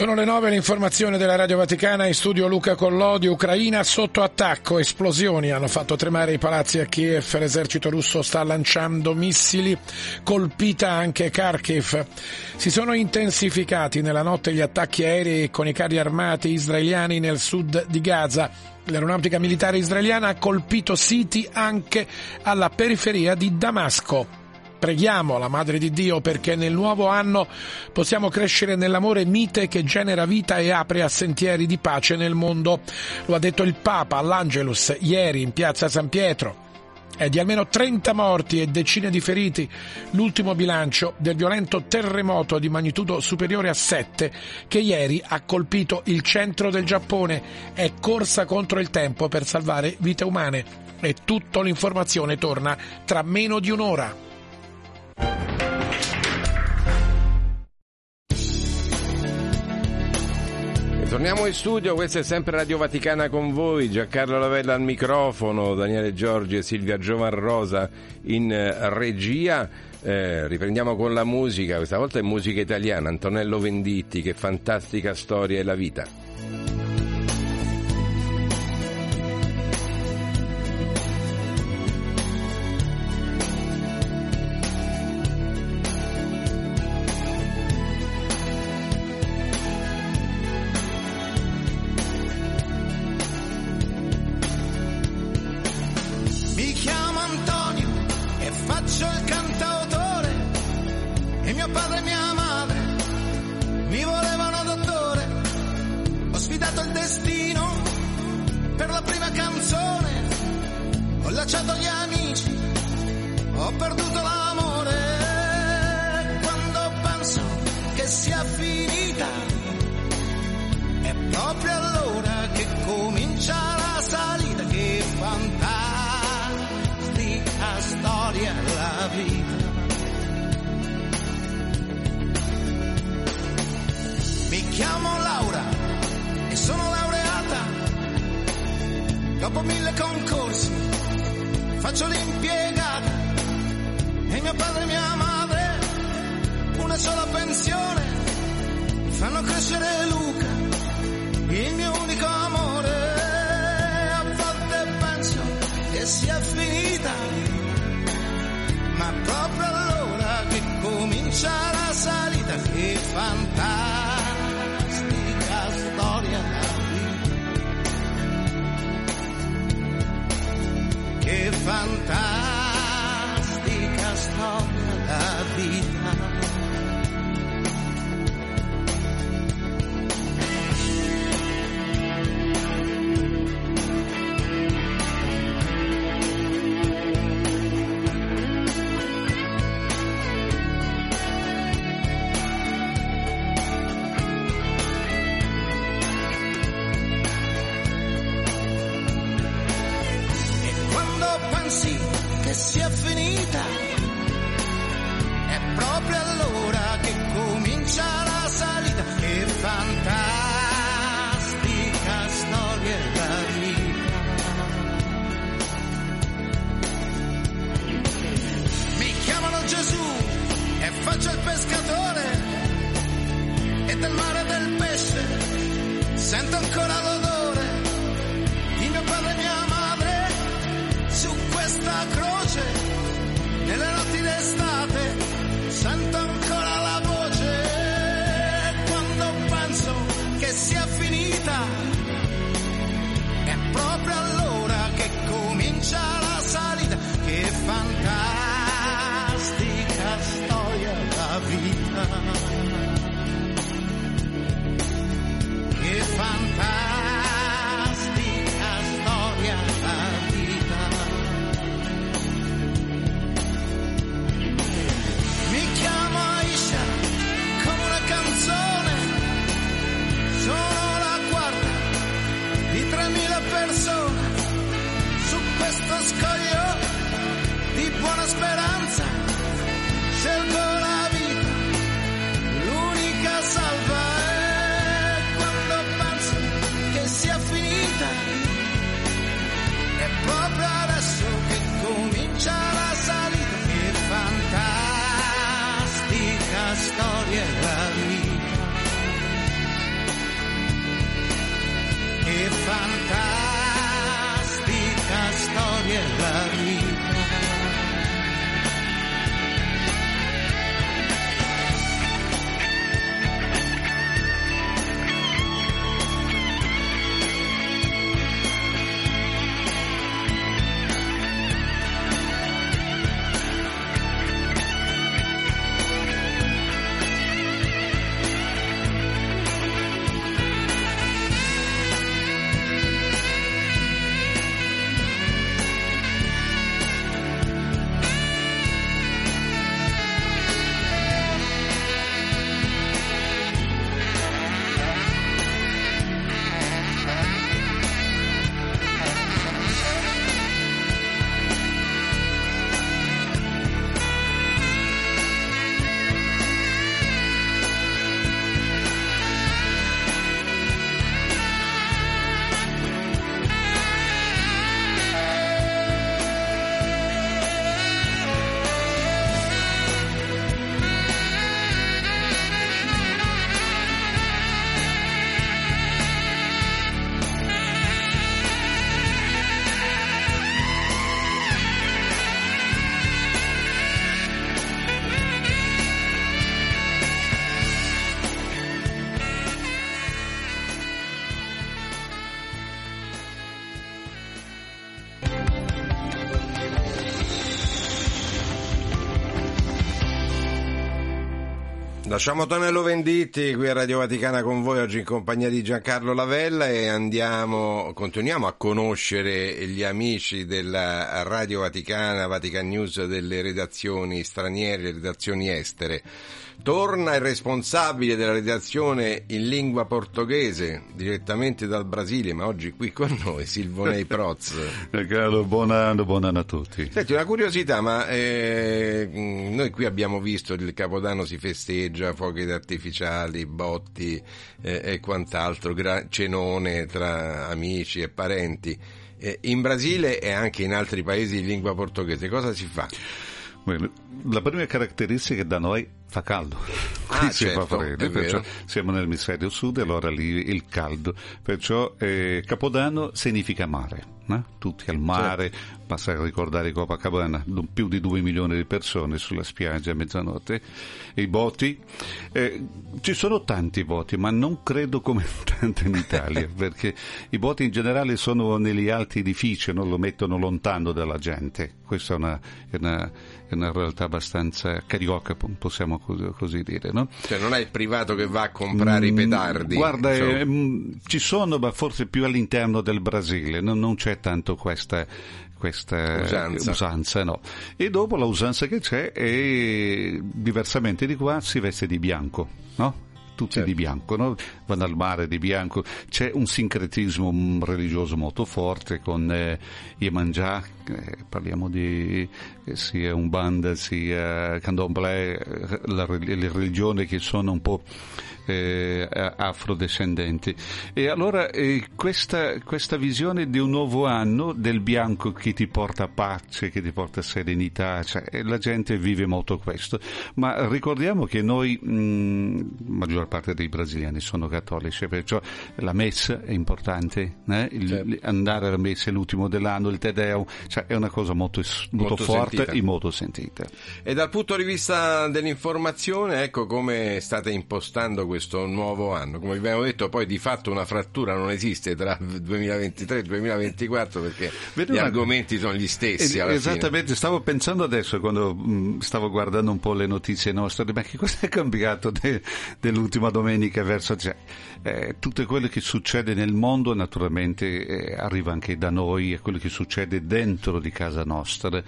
Speaker 3: Sono le nove l'informazione della Radio Vaticana in studio Luca Collodi, Ucraina sotto attacco, esplosioni hanno fatto tremare i palazzi a Kiev, l'esercito russo sta lanciando missili, colpita anche Kharkiv. Si sono intensificati nella notte gli attacchi aerei con i carri armati israeliani nel sud di Gaza. L'aeronautica militare israeliana ha colpito siti anche alla periferia di Damasco. Preghiamo la Madre di Dio perché nel nuovo anno possiamo crescere nell'amore mite che genera vita e apre a sentieri di pace nel mondo. Lo ha detto il Papa all'Angelus ieri in piazza San Pietro. È di almeno 30 morti e decine di feriti l'ultimo bilancio del violento terremoto di magnitudo superiore a 7 che ieri ha colpito il centro del Giappone. È corsa contro il tempo per salvare vite umane e tutta l'informazione torna tra meno di un'ora.
Speaker 1: Torniamo in studio, questa è sempre Radio Vaticana con voi, Giancarlo Lavella al microfono, Daniele Giorgi e Silvia Giovanrosa in eh, regia. Eh, riprendiamo con la musica, questa volta è musica italiana, Antonello Venditti, che fantastica storia è la vita.
Speaker 9: Faccio l'impiegata
Speaker 1: Lasciamo Tonello Venditti qui a Radio Vaticana con voi oggi in compagnia di Giancarlo Lavella e andiamo, continuiamo a conoscere gli amici della Radio Vaticana, Vatican News delle redazioni straniere, redazioni estere. Torna il responsabile della redazione in lingua portoghese direttamente dal Brasile, ma oggi qui con noi Silvonei Proz.
Speaker 10: Carlo, buon anno, buon anno a tutti.
Speaker 1: Senti, una curiosità, ma eh, noi qui abbiamo visto il Capodanno si festeggia, fuochi artificiali, botti eh, e quant'altro, gra- cenone tra amici e parenti. Eh, in Brasile e anche in altri paesi di lingua portoghese cosa si fa?
Speaker 10: Bene, La prima caratteristica è che da noi fa caldo,
Speaker 1: Ah,
Speaker 10: Qui si
Speaker 1: certo,
Speaker 10: fa freddo, siamo nell'emisfero sud e allora lì il caldo, perciò eh, Capodanno significa mare, no? tutti al mare,
Speaker 1: Certo.
Speaker 10: basta ricordare Copacabana, più di 2 milioni di persone sulla spiaggia a mezzanotte, i botti, eh, ci sono tanti botti, ma non credo come tanti in Italia, perché i botti in generale sono negli alti edifici, non lo mettono lontano dalla gente, questa è una, è una, è una realtà abbastanza carioca, possiamo così, dire, no?
Speaker 1: Cioè non è il privato che va a comprare i
Speaker 10: Mm,
Speaker 1: petardi.
Speaker 10: Guarda,
Speaker 1: insomma.
Speaker 10: ehm, ci sono, ma forse più all'interno del Brasile, non, non c'è tanto questa, questa
Speaker 1: Usanza.
Speaker 10: usanza, no. E dopo la usanza che c'è è, diversamente di qua, si veste di bianco, no? Tutti
Speaker 1: Certo.
Speaker 10: di bianco, no? vanno al mare di bianco. C'è un sincretismo mm, religioso molto forte con eh, i mangià, parliamo di eh, sia Umbanda sia Candomblé, eh, la, le religioni che sono un po' eh, afrodescendenti. E allora eh, questa, questa visione di un nuovo anno, del bianco che ti porta pace, che ti porta serenità, cioè, eh, la gente vive molto questo. Ma ricordiamo che noi, mh, maggior parte dei brasiliani sono cattolici, perciò la messa è importante, eh? Il-
Speaker 1: Certo.
Speaker 10: andare alla messa è l'ultimo dell'anno, il Te Deum, cioè è una cosa molto, molto,
Speaker 1: Molto
Speaker 10: forte
Speaker 1: sentita.
Speaker 10: e molto sentita.
Speaker 1: E dal punto di vista dell'informazione, ecco come state impostando questo nuovo anno. Come abbiamo detto, poi di fatto una frattura non esiste tra 2023 e 2024 perché
Speaker 10: Vedi
Speaker 1: gli
Speaker 10: una-
Speaker 1: argomenti sono gli stessi.
Speaker 10: Eh,
Speaker 1: alla fine.
Speaker 10: Esattamente, stavo pensando adesso quando mh, stavo guardando un po' le notizie nostre, ma che cosa è cambiato de- dell'ultima domenica verso cioè, eh, tutto quello che succede nel mondo naturalmente eh, arriva anche da noi, è quello che succede dentro di casa nostra.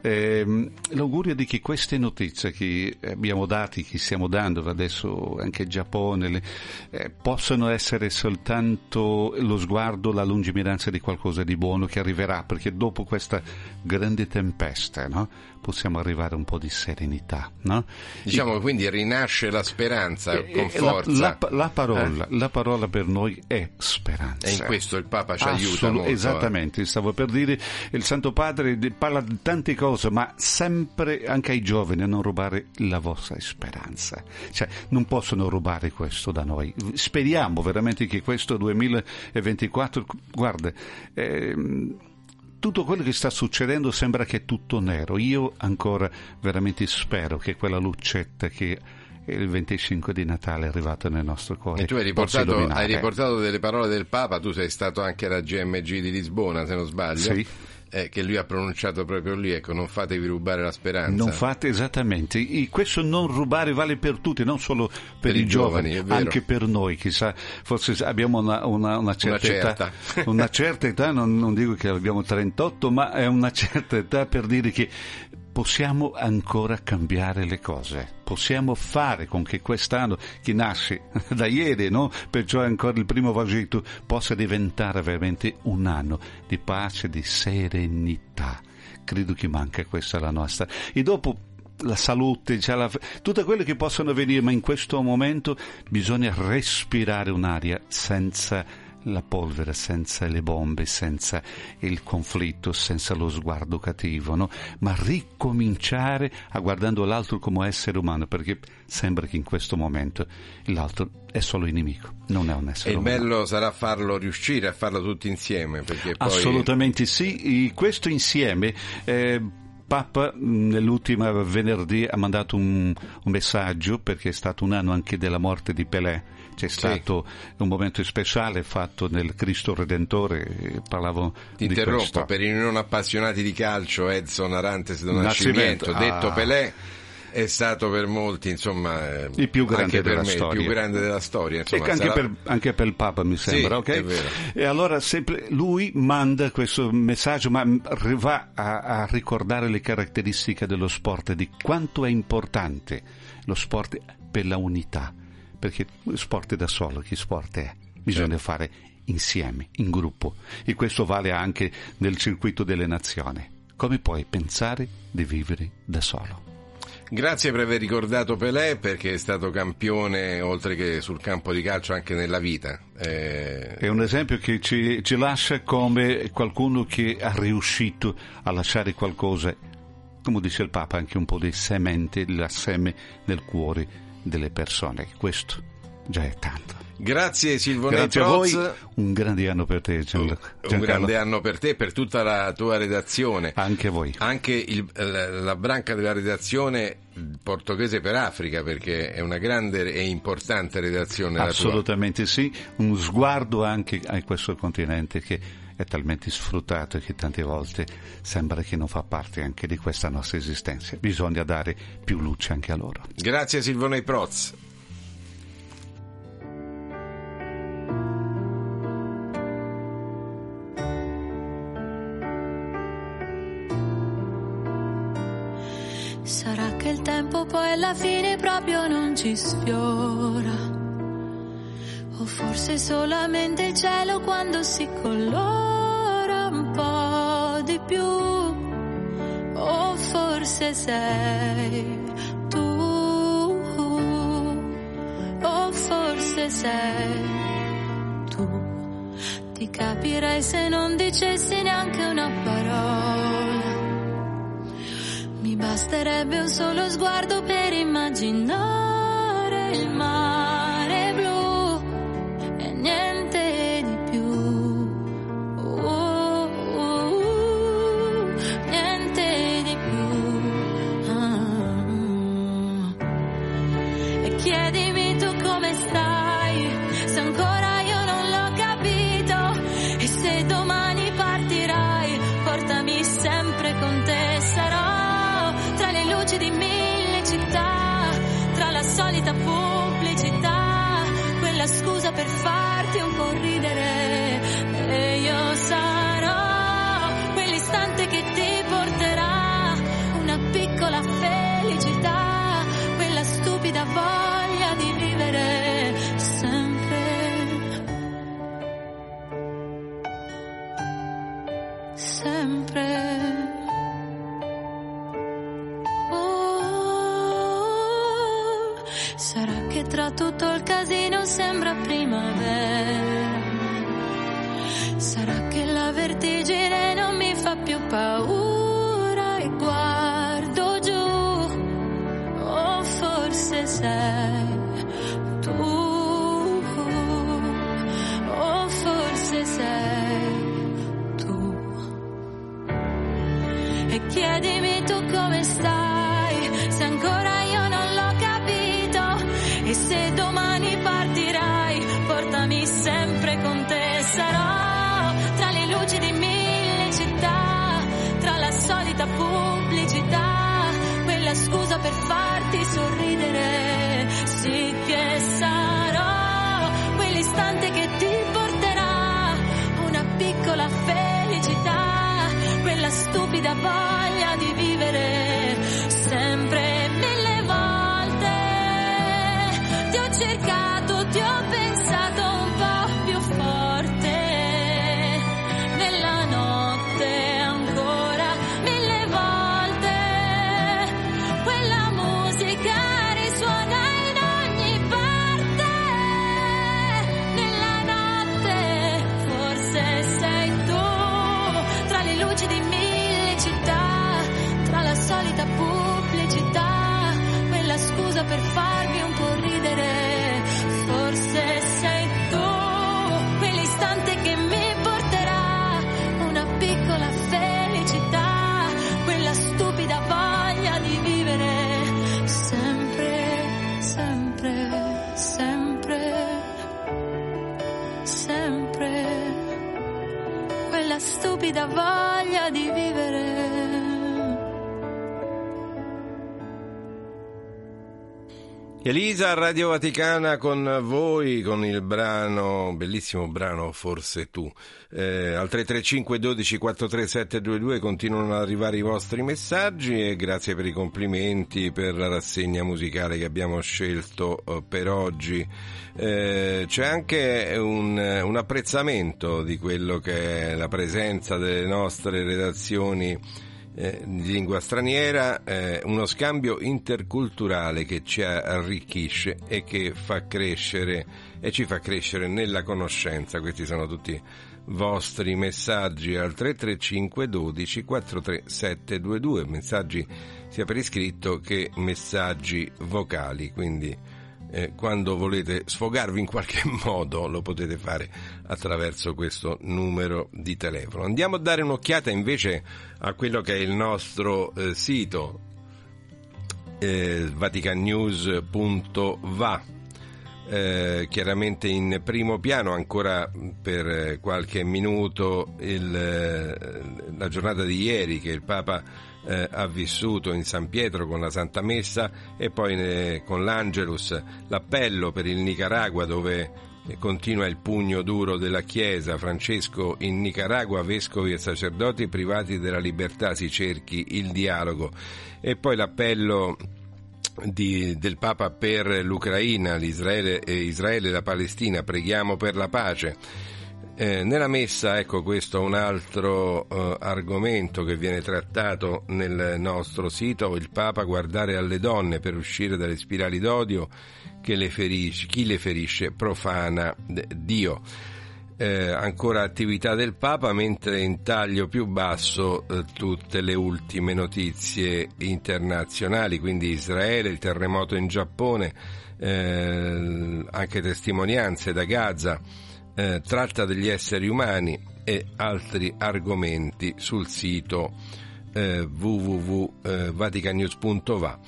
Speaker 10: Ehm, l'augurio di che queste notizie che abbiamo dati, che stiamo dando adesso anche il Giappone, le- eh, possano essere soltanto lo sguardo, la lungimiranza di qualcosa di buono che arriverà, perché dopo questa grande tempesta no, possiamo arrivare a un po' di serenità. No?
Speaker 1: Diciamo che quindi rinasce la speranza
Speaker 10: E-
Speaker 1: con
Speaker 10: e la-
Speaker 1: forza.
Speaker 10: La, la parola, la parola per noi è speranza.
Speaker 1: E in questo il Papa ci aiuta
Speaker 10: Assolu-
Speaker 1: molto. eh.
Speaker 10: Esattamente, stavo per dire, il Santo Padre parla di tante cose, ma sempre anche ai giovani a non rubare la vostra speranza. Cioè, non possono rubare questo da noi. Speriamo veramente che questo 2024, guarda, ehm, tutto quello che sta succedendo sembra che è tutto nero. Io ancora veramente spero che quella lucetta che il 25 di Natale è arrivata nel nostro cuore.
Speaker 1: E tu hai riportato, hai riportato delle parole del Papa, tu sei stato anche alla GMG di Lisbona, se non sbaglio,
Speaker 10: Sì.
Speaker 1: Eh, che lui ha pronunciato proprio lì, ecco, non fatevi rubare la speranza.
Speaker 10: Non fate esattamente, E questo non rubare vale per tutti, non solo per,
Speaker 1: Per
Speaker 10: i
Speaker 1: i giovani,
Speaker 10: giovani, anche per noi, chissà, forse abbiamo una, una- una certa
Speaker 1: certa.
Speaker 10: età, una certa età, non, non dico che abbiamo 38, ma è una certa età per dire che possiamo ancora cambiare le cose, possiamo fare con che quest'anno che nasce da ieri, no? perciò è ancora il primo vagetto, possa diventare veramente un anno di pace, di serenità. Credo che manca questa la nostra. E dopo la salute, la- tutte quelle che possono venire, ma in questo momento bisogna respirare un'aria senza la polvere, senza le bombe, senza il conflitto, senza lo sguardo cattivo, no? ma ricominciare a guardando l'altro come essere umano, perché sembra che in questo momento l'altro è solo il nemico, non è un
Speaker 1: E
Speaker 10: essere
Speaker 1: il
Speaker 10: umano.
Speaker 1: bello sarà farlo riuscire a farlo tutti insieme, perché poi
Speaker 10: Assolutamente sì, E questo insieme eh, Papa nell'ultima venerdì ha mandato un, un messaggio perché è stato un anno anche della morte di Pelé. C'è stato un momento speciale fatto nel Cristo Redentore, eh, parlavo
Speaker 1: Ti
Speaker 10: di
Speaker 1: interrompo,
Speaker 10: questo.
Speaker 1: per i non appassionati di calcio, Edson Arantes do
Speaker 10: Nascimento.
Speaker 1: Nascimento, detto
Speaker 10: Ah.
Speaker 1: Pelé, è stato per molti, insomma, eh,
Speaker 10: Il più grande della
Speaker 1: me,
Speaker 10: storia.
Speaker 1: il più grande della storia. Insomma,
Speaker 10: anche,
Speaker 1: sarà-
Speaker 10: per, anche per il Papa mi
Speaker 1: Sì,
Speaker 10: sembra, ok?
Speaker 1: è vero.
Speaker 10: E allora sempre lui manda questo messaggio, ma va a, a ricordare le caratteristiche dello sport, di quanto è importante lo sport per la unità, perché sport è da solo, che sport è? Bisogna
Speaker 1: Certo.
Speaker 10: fare insieme, in gruppo, e questo vale anche nel circuito delle nazioni. Come puoi pensare di vivere da solo?
Speaker 1: Grazie per aver ricordato Pelé perché è stato campione oltre che sul campo di calcio anche nella vita. Eh,
Speaker 10: È un esempio che ci, ci lascia come qualcuno che ha riuscito a lasciare qualcosa, come dice il Papa, anche un po' di semente, la seme nel cuore delle persone. Questo già è tanto.
Speaker 1: Grazie Silvone
Speaker 10: Grazie a
Speaker 1: Proz.
Speaker 10: voi, un grande anno per te, Gian-
Speaker 1: Un
Speaker 10: Giancarlo.
Speaker 1: grande anno per te e per tutta la tua redazione.
Speaker 10: Anche voi.
Speaker 1: Anche il- la, la branca della redazione portoghese per Africa, perché è una grande e importante redazione.
Speaker 10: Assolutamente sì, un sguardo anche a questo continente che è talmente sfruttato che tante volte sembra che non fa parte anche di questa nostra esistenza. Bisogna dare più luce anche a loro.
Speaker 1: Grazie Silvone Proz.
Speaker 11: Sarà che il tempo poi alla fine proprio non ci sfiora. Forse solamente il cielo quando si colora un po' di più. O forse sei tu. O forse sei tu. Ti capirei se non dicessi neanche una parola. Mi basterebbe un solo sguardo per immaginare il mare sembra primavera. Sarà che la vertigine non mi fa più paura e guardo giù. O forse sei tu. O forse sei tu. E chiedimi tu far.
Speaker 1: Elisa Radio Vaticana con voi con il brano, bellissimo brano Forse tu. Eh, al 335 12 43722 continuano ad arrivare i vostri messaggi e grazie per i complimenti per la rassegna musicale che abbiamo scelto eh, per oggi. Eh, c'è anche un, un apprezzamento di quello che è la presenza delle nostre redazioni eh, di lingua straniera, eh, uno scambio interculturale che ci arricchisce e che fa crescere e ci fa crescere nella conoscenza. Questi sono tutti vostri messaggi al 335 12 43722, messaggi sia per iscritto che messaggi vocali, quindi eh, quando volete sfogarvi in qualche modo lo potete fare attraverso questo numero di telefono. Andiamo a dare un'occhiata invece a quello che è il nostro eh, sito eh, vaticannews.va eh, chiaramente in primo piano ancora per eh, qualche minuto il, eh, la giornata di ieri che il Papa eh, ha vissuto in San Pietro con la Santa Messa e poi eh, con l'Angelus l'appello per il Nicaragua dove eh, continua il pugno duro della Chiesa, Francesco in Nicaragua, vescovi e sacerdoti privati della libertà, si cerchi il dialogo. E poi l'appello di- del Papa per l'Ucraina, l'Israele, Israele e la Palestina, preghiamo per la pace. Eh, nella messa, ecco questo è un altro eh, argomento che viene trattato nel nostro sito, il Papa guardare alle donne per uscire dalle spirali d'odio che le ferisce, chi le ferisce profana Dio. Eh, ancora attività del Papa, mentre in taglio più basso eh, tutte le ultime notizie internazionali, quindi Israele, il terremoto in Giappone, eh, anche testimonianze da Gaza, eh, tratta degli esseri umani e altri argomenti sul sito eh, www.vaticanews.va.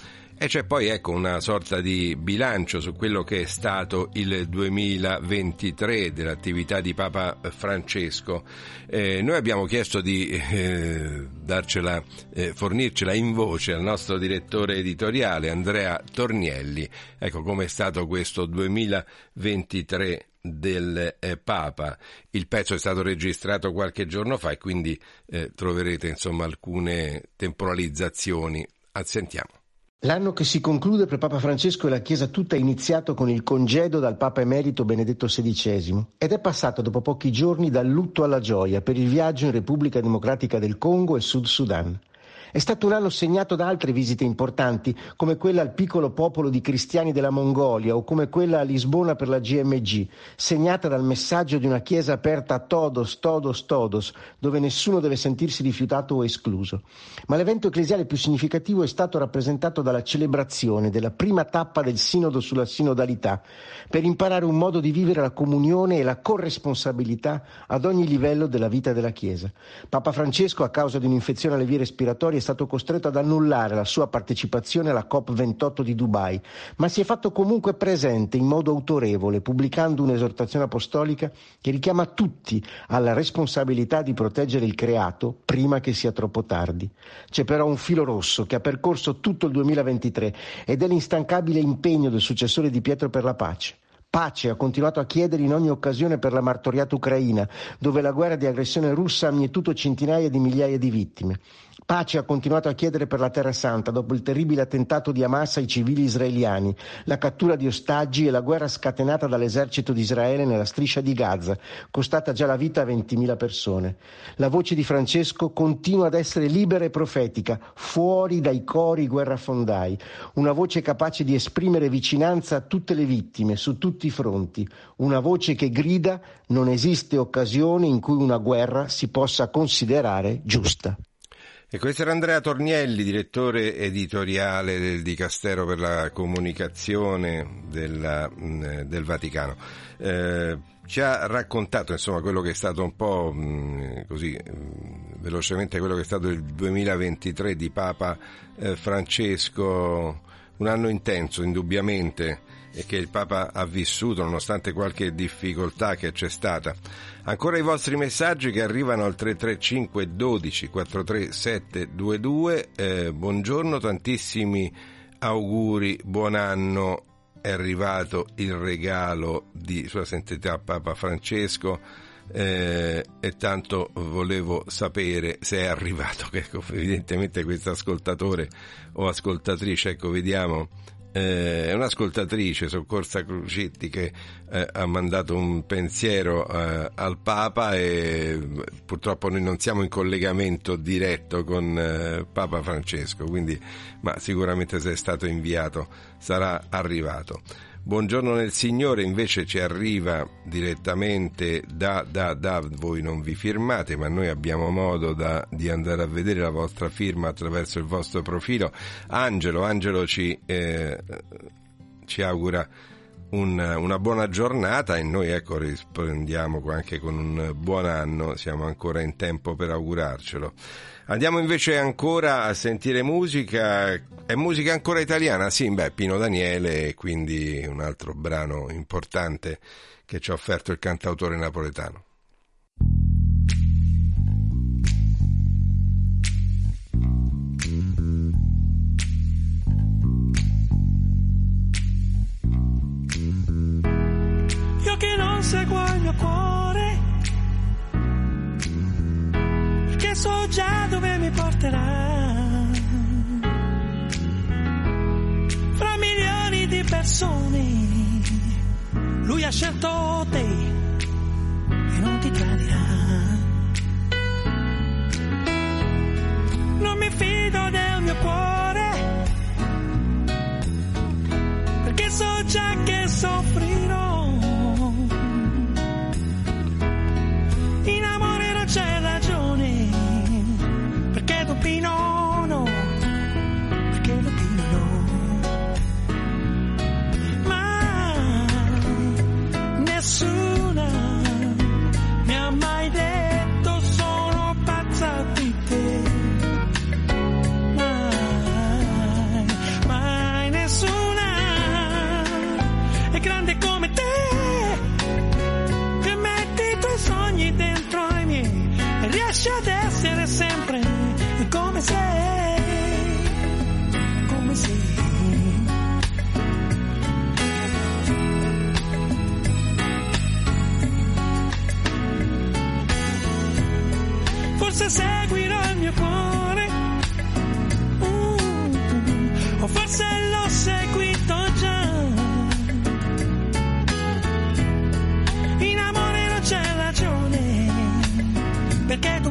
Speaker 1: E c'è poi ecco una sorta di bilancio su quello che è stato il 2023 dell'attività di Papa Francesco. Eh, noi abbiamo chiesto di eh, darcela, eh, fornircela in voce al nostro direttore editoriale Andrea Tornielli. Ecco come è stato questo 2023 del eh, Papa. Il pezzo è stato registrato qualche giorno fa e quindi eh, troverete insomma alcune temporalizzazioni. Sentiamo.
Speaker 12: L'anno che si conclude per Papa Francesco e la Chiesa tutta è iniziato con il congedo dal Papa Emerito Benedetto XVI ed è passato dopo pochi giorni dal lutto alla gioia per il viaggio in Repubblica Democratica del Congo e Sud Sudan. È stato un anno segnato da altre visite importanti, come quella al piccolo popolo di cristiani della Mongolia o come quella a Lisbona per la GMG, segnata dal messaggio di una chiesa aperta a todos, todos, todos, dove nessuno deve sentirsi rifiutato o escluso. Ma l'evento ecclesiale più significativo è stato rappresentato dalla celebrazione della prima tappa del Sinodo sulla sinodalità, per imparare un modo di vivere la comunione e la corresponsabilità ad ogni livello della vita della Chiesa. Papa Francesco, a causa di un'infezione alle vie respiratorie, è stato costretto ad annullare la sua partecipazione alla COP28 di Dubai, ma si è fatto comunque presente in modo autorevole, pubblicando un'esortazione apostolica che richiama tutti alla responsabilità di proteggere il creato prima che sia troppo tardi. C'è però un filo rosso che ha percorso tutto il 2023 ed è l'instancabile impegno del successore di Pietro per la pace. Pace ha continuato a chiedere in ogni occasione per la martoriata Ucraina, dove la guerra di aggressione russa ha mietuto centinaia di migliaia di vittime. Pace ha continuato a chiedere per la Terra Santa dopo il terribile attentato di Hamas ai civili israeliani, la cattura di ostaggi e la guerra scatenata dall'esercito di Israele nella striscia di Gaza, costata già la vita a 20.000 persone. La voce di Francesco continua ad essere libera e profetica, fuori dai cori guerrafondai, una voce capace di esprimere vicinanza a tutte le vittime, su tutti i fronti, una voce che grida non esiste occasione in cui una guerra si possa considerare giusta.
Speaker 1: E questo era Andrea Tornielli, direttore editoriale del Dicastero per la comunicazione della, mh, del Vaticano. Eh, ci ha raccontato insomma quello che è stato un po' mh, così mh, velocemente quello che è stato il 2023 di Papa eh, Francesco, un anno intenso indubbiamente e che il Papa ha vissuto nonostante qualche difficoltà che c'è stata. Ancora i vostri messaggi che arrivano al 335 12 43 722. Eh, buongiorno, tantissimi auguri, buon anno è arrivato il regalo di Sua Santità Papa Francesco eh, e tanto volevo sapere se è arrivato, ecco, evidentemente questo ascoltatore o ascoltatrice, ecco vediamo, eh, è un'ascoltatrice, Soccorsa Crucetti, che eh, ha mandato un pensiero eh, al Papa e purtroppo noi non siamo in collegamento diretto con eh, Papa Francesco, quindi, ma sicuramente se è stato inviato sarà arrivato. Buongiorno nel Signore invece ci arriva direttamente da, da, da, voi non vi firmate, ma noi abbiamo modo da, di andare a vedere la vostra firma attraverso il vostro profilo. Angelo, Angelo ci, eh, ci augura un- una buona giornata e noi ecco rispondiamo anche con un buon anno, siamo ancora in tempo per augurarcelo. Andiamo invece ancora a sentire musica, è musica ancora italiana? Sì, beh, Pino Daniele, quindi un altro brano importante che ci ha offerto il cantautore napoletano.
Speaker 2: Seguo il mio cuore, perché so già dove mi porterà. Fra milioni di persone, lui ha scelto te e non ti tradirà. Non mi fido del mio cuore, perché so già che soffrirò. E ad essere sempre come sei, come sei. Forse seguirò il mio cuore, uh, o forse l'ho perché tu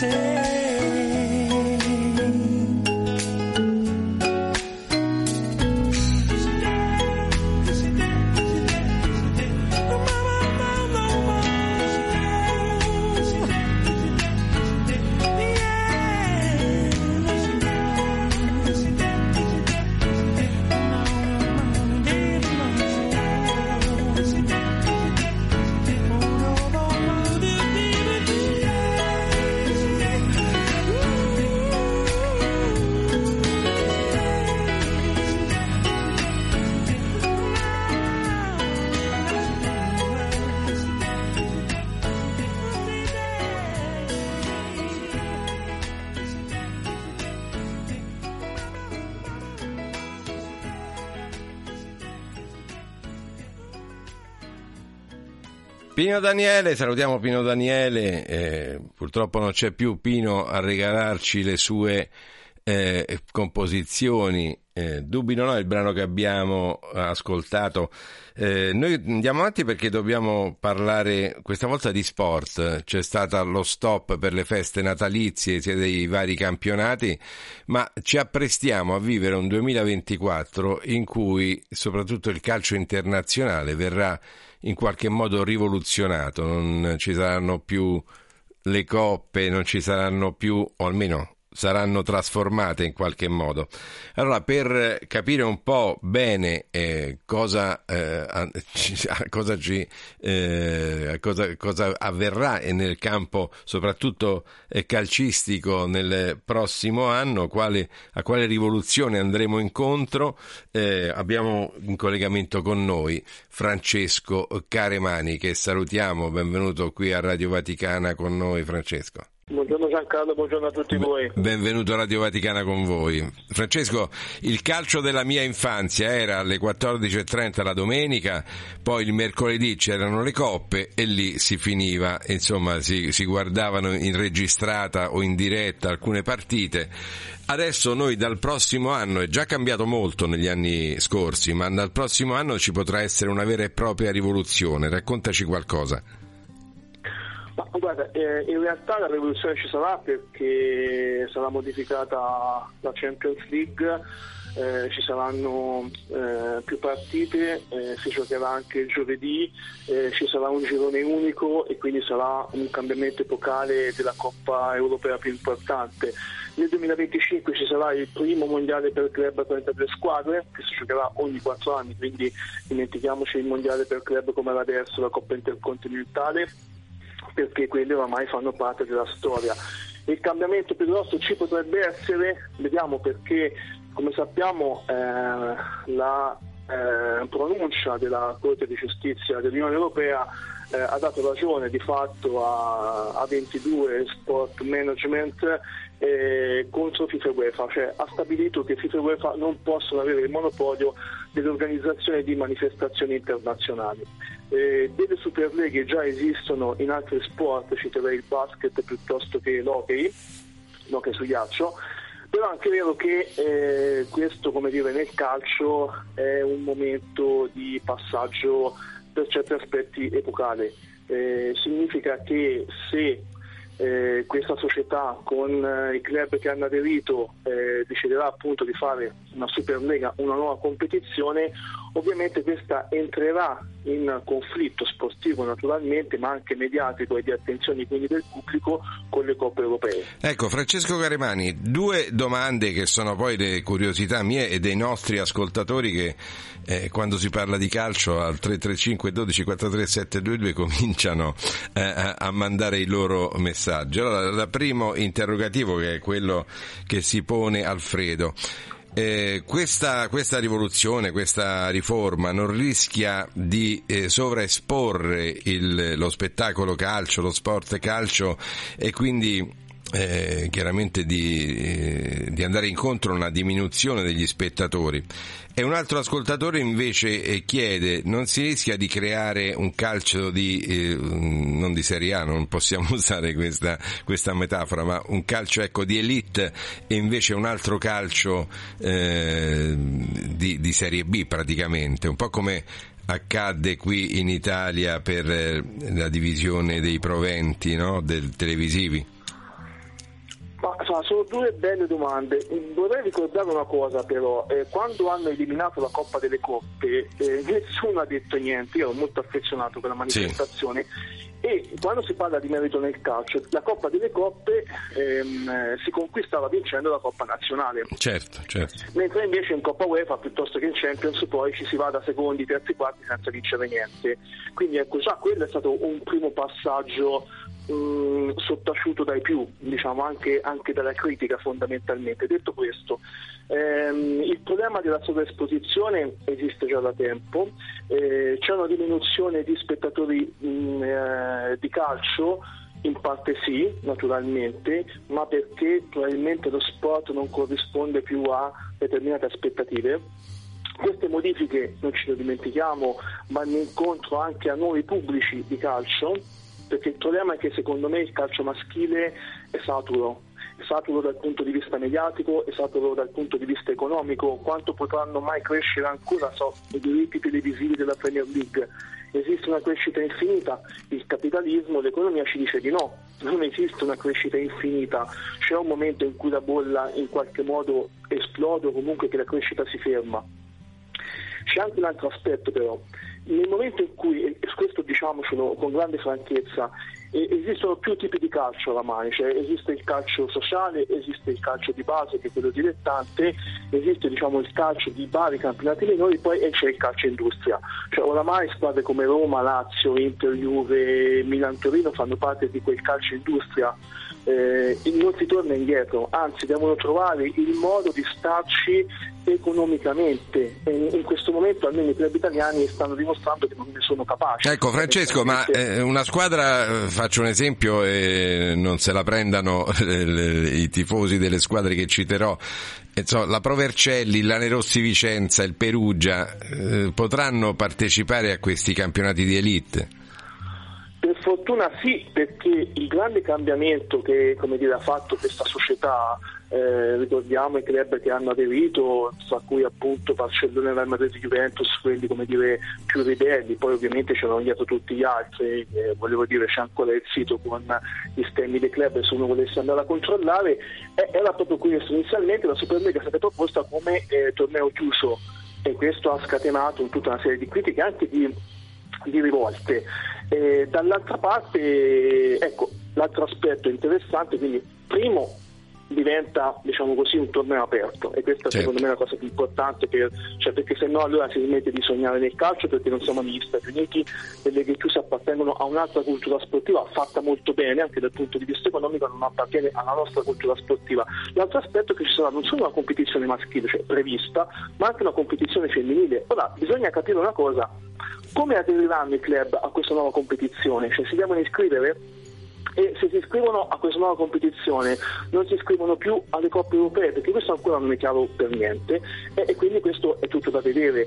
Speaker 2: say
Speaker 1: Pino Daniele, salutiamo Pino Daniele, eh, purtroppo non c'è più Pino a regalarci le sue eh, composizioni, eh, dubito no, il brano che abbiamo ascoltato. Eh, noi andiamo avanti perché dobbiamo parlare questa volta di sport, c'è stato lo stop per le feste natalizie sia dei vari campionati, ma ci apprestiamo a vivere un 2024 in cui soprattutto il calcio internazionale verrà in qualche modo rivoluzionato, non ci saranno più le coppe, non ci saranno più, o almeno saranno trasformate in qualche modo. Allora, per capire un po' bene eh, cosa, eh, a- a cosa, ci, eh, cosa, cosa avverrà nel campo soprattutto eh, calcistico nel prossimo anno, quale, a quale rivoluzione andremo incontro, eh, abbiamo in collegamento con noi Francesco Caremani che salutiamo, benvenuto qui a Radio Vaticana con noi Francesco.
Speaker 13: Buongiorno Giancarlo, buongiorno a tutti voi.
Speaker 1: Benvenuto a Radio Vaticana con voi. Francesco, il calcio della mia infanzia era alle 14.30 la domenica, poi il mercoledì c'erano le coppe e lì si finiva, insomma si, si guardavano in registrata o in diretta alcune partite. Adesso noi dal prossimo anno, è già cambiato molto negli anni scorsi, ma dal prossimo anno ci potrà essere una vera e propria rivoluzione. Raccontaci qualcosa.
Speaker 13: Ma guarda, eh, in realtà la rivoluzione ci sarà perché sarà modificata la Champions League, eh, ci saranno eh, più partite, eh, si giocherà anche il giovedì, eh, ci sarà un girone unico e quindi sarà un cambiamento epocale della Coppa Europea più importante. Nel 2025 ci sarà il primo mondiale per club a 33 squadre che si giocherà ogni 4 anni, quindi dimentichiamoci il mondiale per club come era adesso, la Coppa Intercontinentale perché quelli oramai fanno parte della storia. Il cambiamento più grosso ci potrebbe essere, vediamo perché come sappiamo eh, la eh, pronuncia della Corte di Giustizia dell'Unione Europea eh, ha dato ragione di fatto a, a 22 Sport Management eh, contro FIFA e UEFA, cioè ha stabilito che FIFA e UEFA non possono avere il monopolio dell'organizzazione di manifestazioni internazionali. Eh, delle superleghe già esistono in altri sport, citerei il basket piuttosto che l'hockey, l'hockey su ghiaccio, però è anche vero che eh, questo, come dire, nel calcio è un momento di passaggio per certi aspetti epocale. Eh, significa che se eh, questa società con eh, i club che hanno aderito eh, deciderà appunto di fare una Superlega, una nuova competizione, ovviamente questa entrerà in conflitto sportivo naturalmente, ma anche mediatico e di attenzione quindi del pubblico con le coppe europee.
Speaker 1: Ecco, Francesco Caremani, due domande che sono poi le curiosità mie e dei nostri ascoltatori che eh, quando si parla di calcio al 335 12 43 722 cominciano eh, a mandare i loro messaggi. Allora, il primo interrogativo che è quello che si pone Alfredo. Eh, questa, questa rivoluzione, questa riforma non rischia di eh, sovraesporre il- lo spettacolo calcio, lo sport calcio e quindi eh, chiaramente di, eh, di andare incontro a una diminuzione degli spettatori. E un altro ascoltatore invece eh, chiede, non si rischia di creare un calcio di, eh, non di Serie A, non possiamo usare questa, questa metafora, ma un calcio ecco, di elite e invece un altro calcio eh, di, di Serie B praticamente, un po' come accadde qui in Italia per eh, la divisione dei proventi no? del televisivi.
Speaker 13: Ma insomma, sono due belle domande. Vorrei ricordare una cosa però, eh, quando hanno eliminato la Coppa delle Coppe eh, nessuno ha detto niente, io ero molto affezionato a quella manifestazione e quando si parla di merito nel calcio, la Coppa delle Coppe ehm, eh, si conquistava vincendo la Coppa Nazionale.
Speaker 1: Certo, certo.
Speaker 13: Mentre invece in Coppa UEFA piuttosto che in Champions poi ci si va da secondi, terzi, quarti senza vincere niente. Quindi ecco già quello è stato un primo passaggio mh, sottaciuto dai più, diciamo anche, anche dalla critica fondamentalmente. Detto questo, ehm, il problema della sovraesposizione esiste già da tempo, eh, c'è una diminuzione di spettatori mh, eh, di calcio. In parte sì, naturalmente, ma perché probabilmente lo sport non corrisponde più a determinate aspettative Queste modifiche, non ci lo dimentichiamo, vanno incontro anche a nuovi pubblici di calcio, perché il problema è che secondo me il calcio maschile è saturo, è saturo dal punto di vista mediatico, è saturo dal punto di vista economico, quanto potranno mai crescere ancora so, i diritti televisivi della Premier League. Esiste una crescita infinita, il capitalismo, l'economia ci dice di no, non esiste una crescita infinita, c'è un momento in cui la bolla in qualche modo esplode o comunque che la crescita si ferma. C'è anche un altro aspetto però, nel momento in cui, e questo diciamocelo con grande franchezza, esistono più tipi di calcio oramai, cioè esiste il calcio sociale, esiste il calcio di base che è quello dilettante, esiste diciamo, il calcio di vari campionati minori, poi c'è il calcio industria. Cioè oramai squadre come Roma, Lazio, Inter, Juve, Milan, Torino fanno parte di quel calcio industria. Eh, non si torna indietro, anzi devono trovare il modo di starci economicamente e in questo momento almeno i club italiani stanno dimostrando che non ne sono capaci.
Speaker 1: Ecco Francesco, ma eh, una squadra, eh, faccio un esempio e non se la prendano eh, i tifosi delle squadre che citerò, Insomma, la Provercelli, la Nerossi Vicenza, il Perugia eh, potranno partecipare a questi campionati di elite?
Speaker 13: Fortuna sì, perché il grande cambiamento che dire, ha fatto questa società, eh, ricordiamo i club che hanno aderito, tra cui appunto Barcellona, Real Madrid, Juventus, quelli come dire più ribelli, poi ovviamente c'erano dietro tutti gli altri, eh, volevo dire c'è ancora il sito con gli stemmi dei club se uno volesse andare a controllare, eh, era proprio questo, inizialmente la Superlega è stata proposta come eh, torneo chiuso e questo ha scatenato tutta una serie di critiche anche di di rivolte. Eh, dall'altra parte, ecco, l'altro aspetto interessante, quindi primo diventa diciamo così un torneo aperto e questa
Speaker 1: Certo.
Speaker 13: secondo me è la cosa più importante per, cioè, perché se no allora si smette di sognare nel calcio perché non siamo negli Stati Uniti le leghe chiuse appartengono a un'altra cultura sportiva fatta molto bene anche dal punto di vista economico non appartiene alla nostra cultura sportiva l'altro aspetto è che ci sarà non solo una competizione maschile cioè prevista ma anche una competizione femminile ora bisogna capire una cosa come aderiranno i club a questa nuova competizione? Cioè si devono iscrivere? E se si iscrivono a questa nuova competizione non si iscrivono più alle coppe europee perché questo ancora non è chiaro per niente e, e quindi questo è tutto da vedere.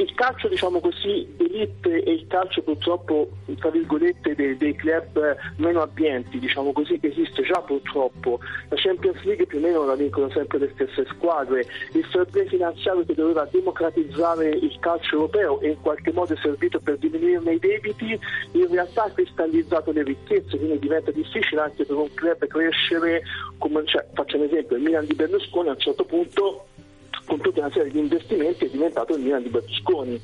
Speaker 13: Il calcio diciamo così elite e il calcio purtroppo tra virgolette dei, dei club meno abbienti diciamo così esiste già purtroppo. La Champions League più o meno la vincono sempre le stesse squadre. Il fair finanziario che doveva democratizzare il calcio europeo e in qualche modo è servito per diminuirne i debiti. In realtà ha cristallizzato le ricchezze quindi diventa difficile anche per un club crescere come, cioè, faccio un esempio il Milan di Berlusconi a un certo punto con tutta una serie di investimenti è diventato il Milan di Berlusconi.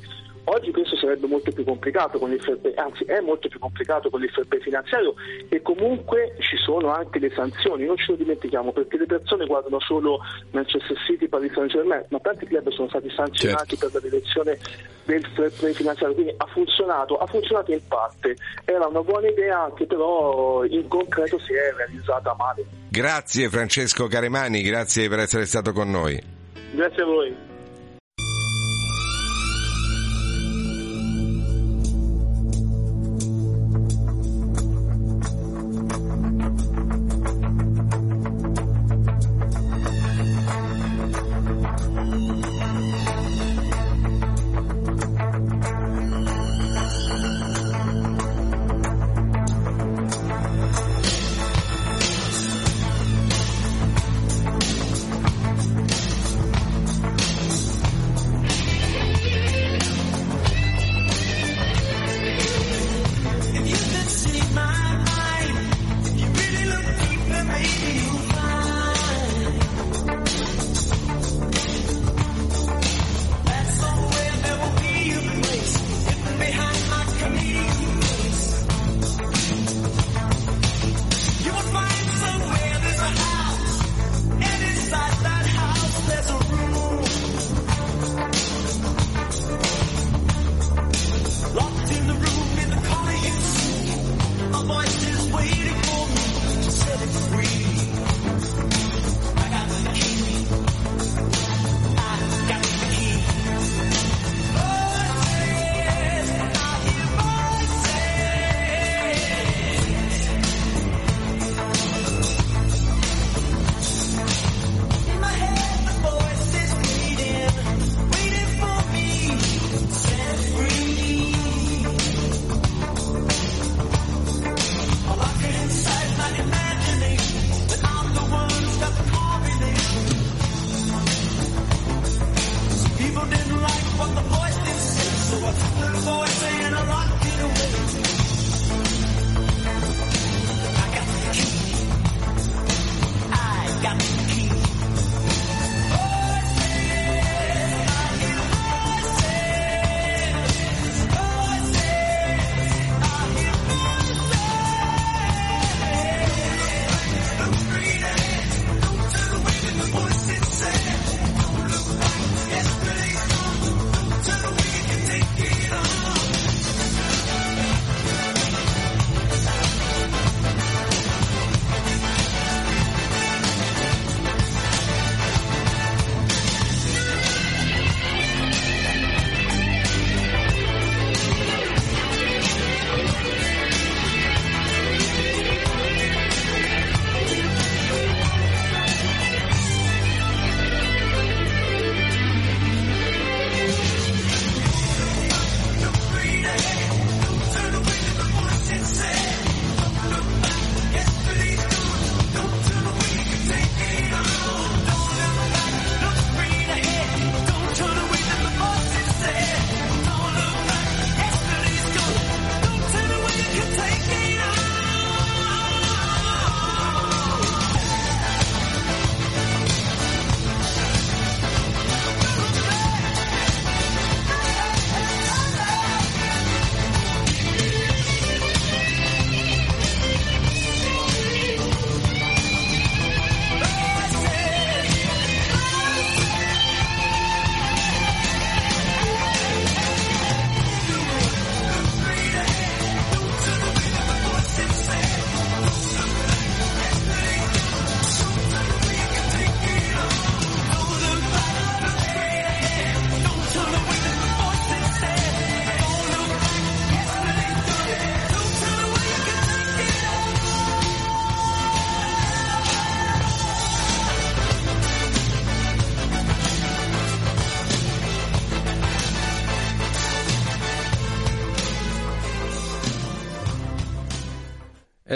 Speaker 13: Oggi questo sarebbe molto più complicato con play, anzi è molto più complicato con play finanziario e comunque ci sono anche le sanzioni, non ce lo dimentichiamo perché le persone guardano solo Manchester City, Paris Saint Germain, ma tanti club sono stati sanzionati per la direzione del fair play finanziario, quindi ha funzionato, ha funzionato in parte, era una buona idea che però in concreto si è realizzata male.
Speaker 1: Grazie Francesco Caremani, grazie per essere stato con noi.
Speaker 13: Grazie a.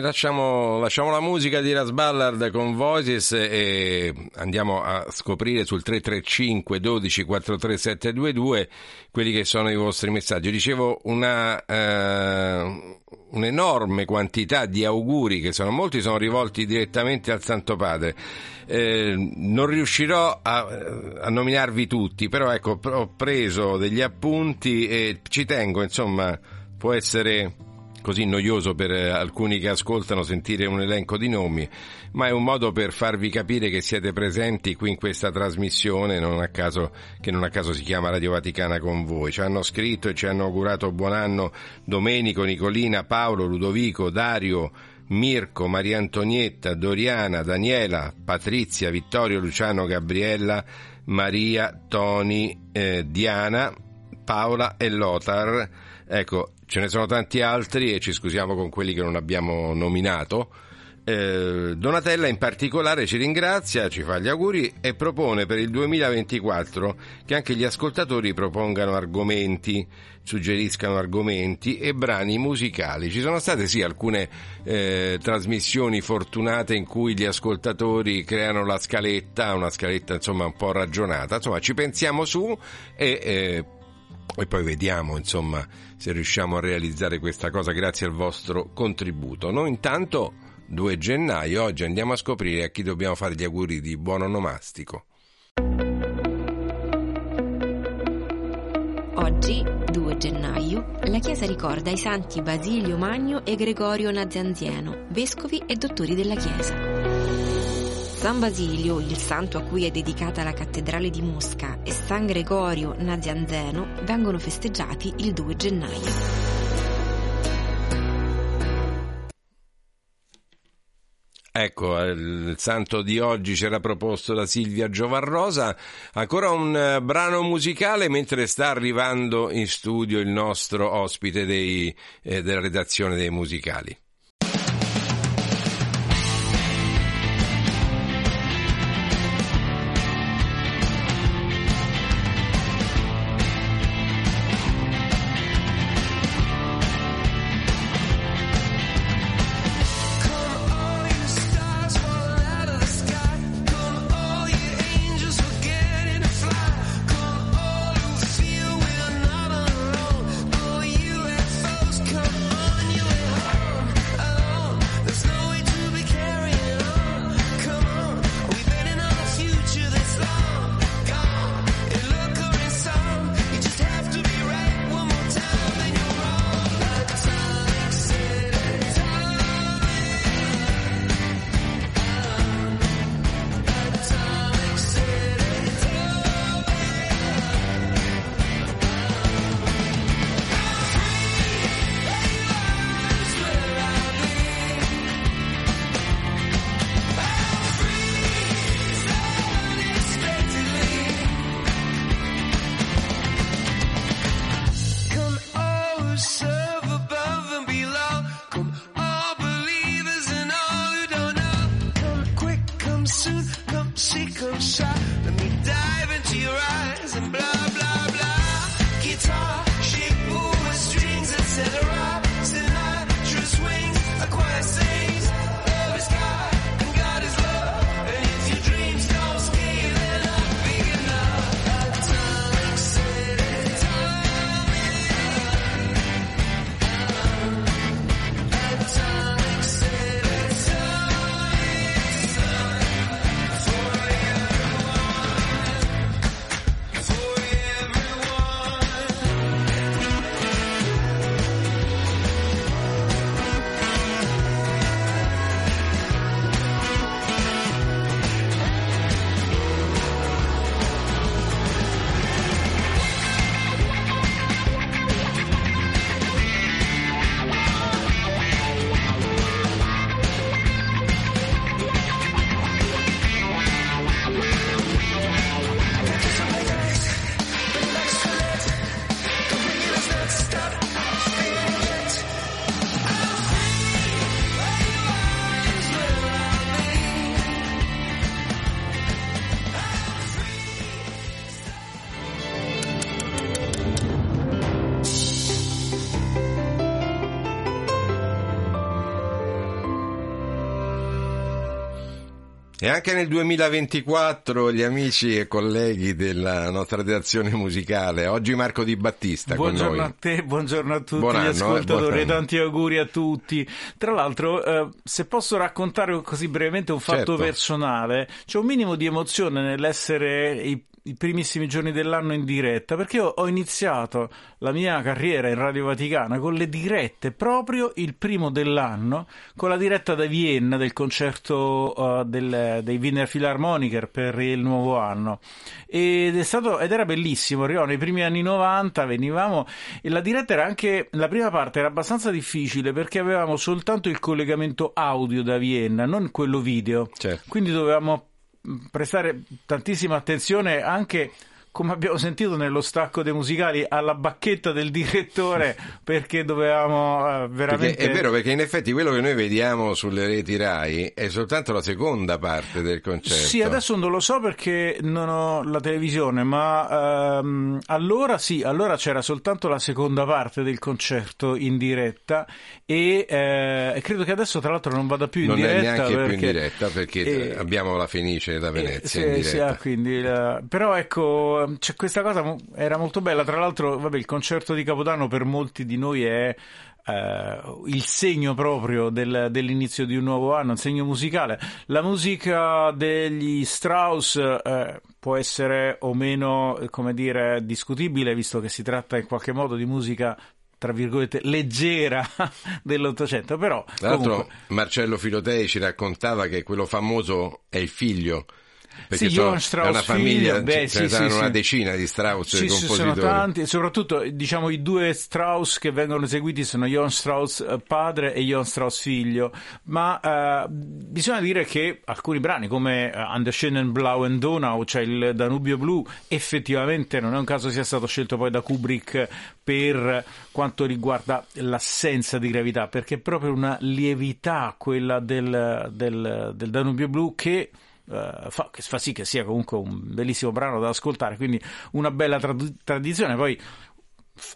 Speaker 1: Lasciamo, lasciamo la musica di Ras Ballard con Voices e andiamo a scoprire sul 335 12 43 722 quelli che sono i vostri messaggi. Dicevo una, eh, un'enorme quantità di auguri che sono molti, sono rivolti direttamente al Santo Padre. Eh, non riuscirò a, a nominarvi tutti, però ecco, ho preso degli appunti e ci tengo, insomma, può essere così noioso per eh, alcuni che ascoltano sentire un elenco di nomi, ma è un modo per farvi capire che siete presenti qui in questa trasmissione, non caso, che non a caso si chiama Radio Vaticana con voi. Ci hanno scritto e ci hanno augurato buon anno Domenico, Nicolina, Paolo, Ludovico, Dario, Mirko, Maria Antonietta, Doriana, Daniela, Patrizia, Vittorio, Luciano, Gabriella, Maria, Toni, eh, Diana, Paola e Lothar. Ecco, ce ne sono tanti altri e ci scusiamo con quelli che non abbiamo nominato. Eh, Donatella in particolare ci ringrazia, ci fa gli auguri e propone per il 2024 che anche gli ascoltatori propongano argomenti, suggeriscano argomenti e brani musicali. Ci sono state sì alcune eh, trasmissioni fortunate in cui gli ascoltatori creano la scaletta, una scaletta insomma un po' ragionata. Insomma, ci pensiamo su e eh, e poi vediamo insomma se riusciamo a realizzare questa cosa grazie al vostro contributo. Noi intanto 2 gennaio oggi andiamo a scoprire a chi dobbiamo fare gli auguri di buon onomastico.
Speaker 14: Oggi, 2 gennaio, la Chiesa ricorda i santi Basilio Magno e Gregorio Nazianzieno, vescovi e dottori della Chiesa. San Basilio, il santo a cui è dedicata la cattedrale di Mosca, e San Gregorio Nazianzeno vengono festeggiati il 2 gennaio.
Speaker 1: Ecco, il santo di oggi c'era proposto da Silvia Giovarrosa. Ancora un eh, brano musicale mentre sta arrivando in studio il nostro ospite dei, eh, della redazione dei musicali.
Speaker 2: come soon, come see, come shine. Let me dive into your eyes and blah, blah.
Speaker 1: E anche nel 2024 gli amici e colleghi della nostra redazione musicale, oggi Marco Di Battista con
Speaker 15: Buongiorno a te, buongiorno a tutti
Speaker 1: Buon
Speaker 15: gli
Speaker 1: anno, eh,
Speaker 15: ascoltatori, tanti auguri a tutti. Tra l'altro, eh, se posso raccontare così brevemente un fatto
Speaker 1: Certo.
Speaker 15: personale, c'è un minimo di emozione nell'essere i, primissimi giorni dell'anno in diretta, perché io ho iniziato la mia carriera in Radio Vaticana con le dirette proprio il primo dell'anno, con la diretta da Vienna del concerto eh, del- dei Wiener Philharmoniker per il nuovo anno. Ed, è stato, ed era bellissimo, arrivavo nei primi anni 90, venivamo e la diretta era anche, la prima parte era abbastanza difficile perché avevamo soltanto il collegamento audio da Vienna, non quello video.
Speaker 1: Certo.
Speaker 15: Quindi dovevamo prestare tantissima attenzione anche come abbiamo sentito nello stacco dei musicali alla bacchetta del direttore perché dovevamo eh,
Speaker 1: Perché
Speaker 15: veramente
Speaker 1: è vero, perché in effetti quello che noi vediamo sulle reti RAI è soltanto la seconda parte del concerto.
Speaker 15: Sì, adesso non lo so perché non ho la televisione, ma ehm, allora sì, allora c'era soltanto la seconda parte del concerto in diretta e eh, credo che adesso tra l'altro non vada più in
Speaker 1: non
Speaker 15: diretta
Speaker 1: è neanche
Speaker 15: perché...
Speaker 1: più in diretta perché
Speaker 15: eh,
Speaker 1: abbiamo la Fenice da Venezia in
Speaker 15: sì, sì,
Speaker 1: diretta.
Speaker 15: ah, quindi, eh, però ecco, c'è questa cosa era molto bella. Tra l'altro, vabbè, il concerto di Capodanno per molti di noi è eh, il segno proprio del- dell'inizio di un nuovo anno, un segno musicale. La musica degli Strauss eh, può essere o meno, eh, come dire, discutibile, visto che si tratta in qualche modo di musica tra virgolette leggera dell'Ottocento, però
Speaker 1: Tra l'altro
Speaker 15: comunque-
Speaker 1: Marcello Filotei ci raccontava che quello famoso è il figlio. Perché
Speaker 15: Sì,
Speaker 1: sono-
Speaker 15: Strauss
Speaker 1: è una famiglia,
Speaker 15: figlio, beh,
Speaker 1: ce ne
Speaker 15: sì,
Speaker 1: saranno
Speaker 15: sì,
Speaker 1: una
Speaker 15: sì.
Speaker 1: decina di Strauss
Speaker 15: Sì, ci sono
Speaker 1: compositori.
Speaker 15: tanti, soprattutto diciamo i due Strauss che vengono eseguiti sono Johann Strauss eh, padre e Johann Strauss figlio, ma eh, bisogna dire che alcuni brani come eh, An der schönen blauen Donau, cioè il Danubio blu, effettivamente non è un caso sia stato scelto poi da Kubrick per quanto riguarda l'assenza di gravità, perché è proprio una lievità quella del, del- del Danubio blu che eh, fa, che fa sì che sia comunque un bellissimo brano da ascoltare, quindi una bella trad- tradizione. Poi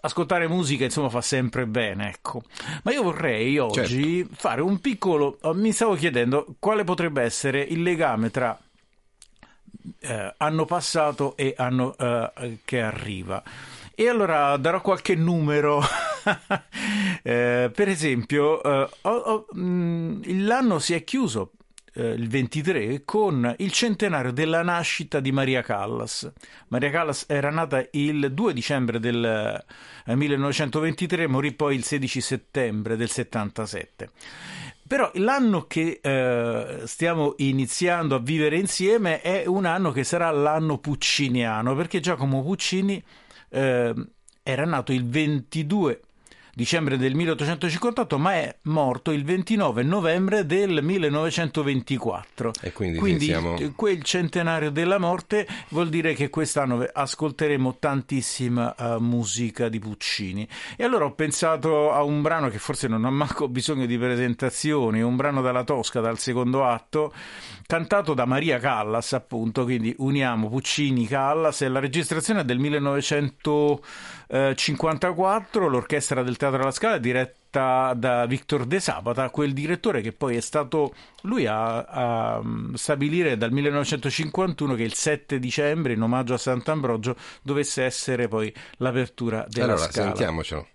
Speaker 15: ascoltare musica insomma fa sempre bene, ecco. Ma io vorrei oggi fare un piccolo. oh, Mi stavo chiedendo quale potrebbe essere il legame tra eh, anno passato e anno eh, che arriva. E allora darò qualche numero. Eh, per esempio, eh, ho- ho- mh, l'anno si è chiuso eh, il 23 con il centenario della nascita di Maria Callas. Maria Callas era nata il 2 dicembre del eh, 1923, morì poi il 16 settembre del 77. Però l'anno che eh, stiamo iniziando a vivere insieme è un anno che sarà l'anno pucciniano, perché Giacomo Puccini eh, era nato il 22 dicembre del 1858, ma è morto il 29 novembre del 1924.
Speaker 1: E quindi, quindi siamo...
Speaker 15: Eh, quel centenario della morte vuol dire che quest'anno ascolteremo tantissima uh, musica di Puccini. E allora ho pensato a un brano che forse non ha manco bisogno di presentazioni, un brano dalla Tosca, dal secondo atto, cantato da Maria Callas, appunto, quindi uniamo Puccini, Callas e la registrazione del 1900 eh, 54, l'orchestra del Teatro alla Scala, diretta da Victor De Sabata, quel direttore che poi è stato lui a, a, mm, stabilire dal 1951 che il 7 dicembre, in omaggio a Sant'Ambrogio, dovesse essere poi l'apertura della
Speaker 1: allora,
Speaker 15: scala.
Speaker 1: Sentiamocelo.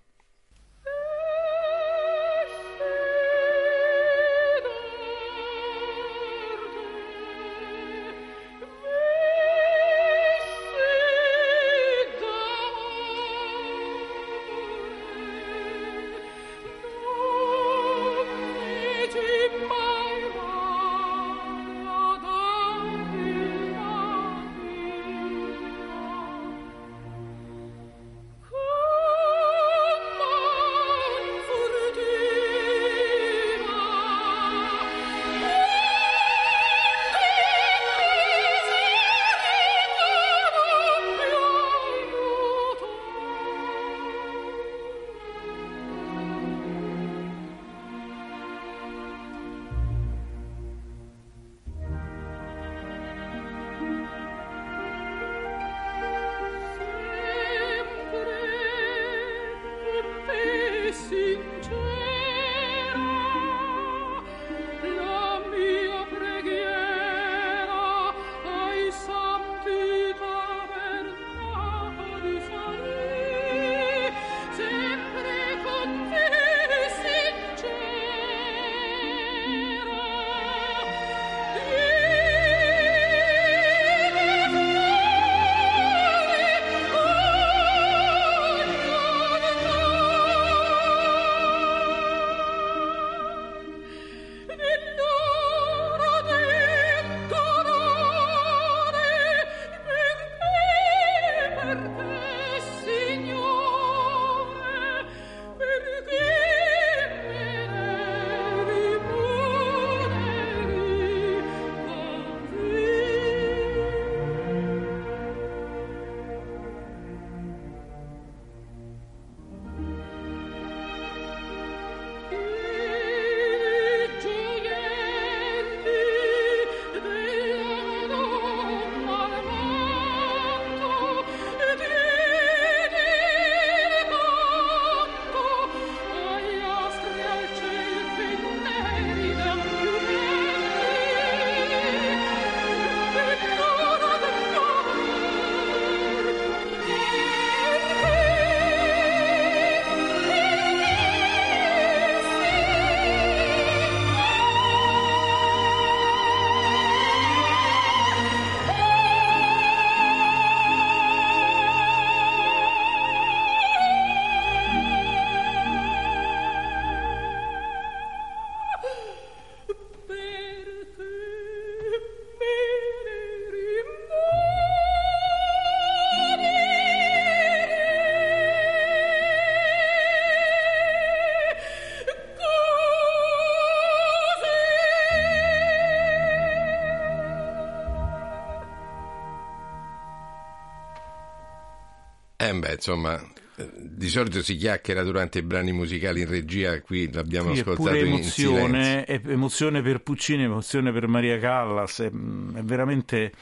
Speaker 1: Eh beh, insomma, eh, di solito si chiacchiera durante i brani musicali in regia, qui l'abbiamo
Speaker 15: è
Speaker 1: ascoltato in, in silenzio.
Speaker 15: emozione, emozione per Puccini, emozione per Maria Callas, è, è veramente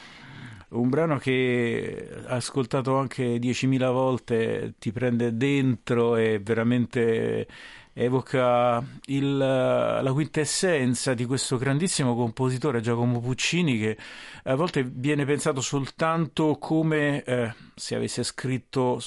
Speaker 15: un brano che ascoltato anche 10.000 volte ti prende dentro e veramente evoca il- la quintessenza di questo grandissimo compositore Giacomo Puccini che a volte viene pensato soltanto come eh, se avesse scritto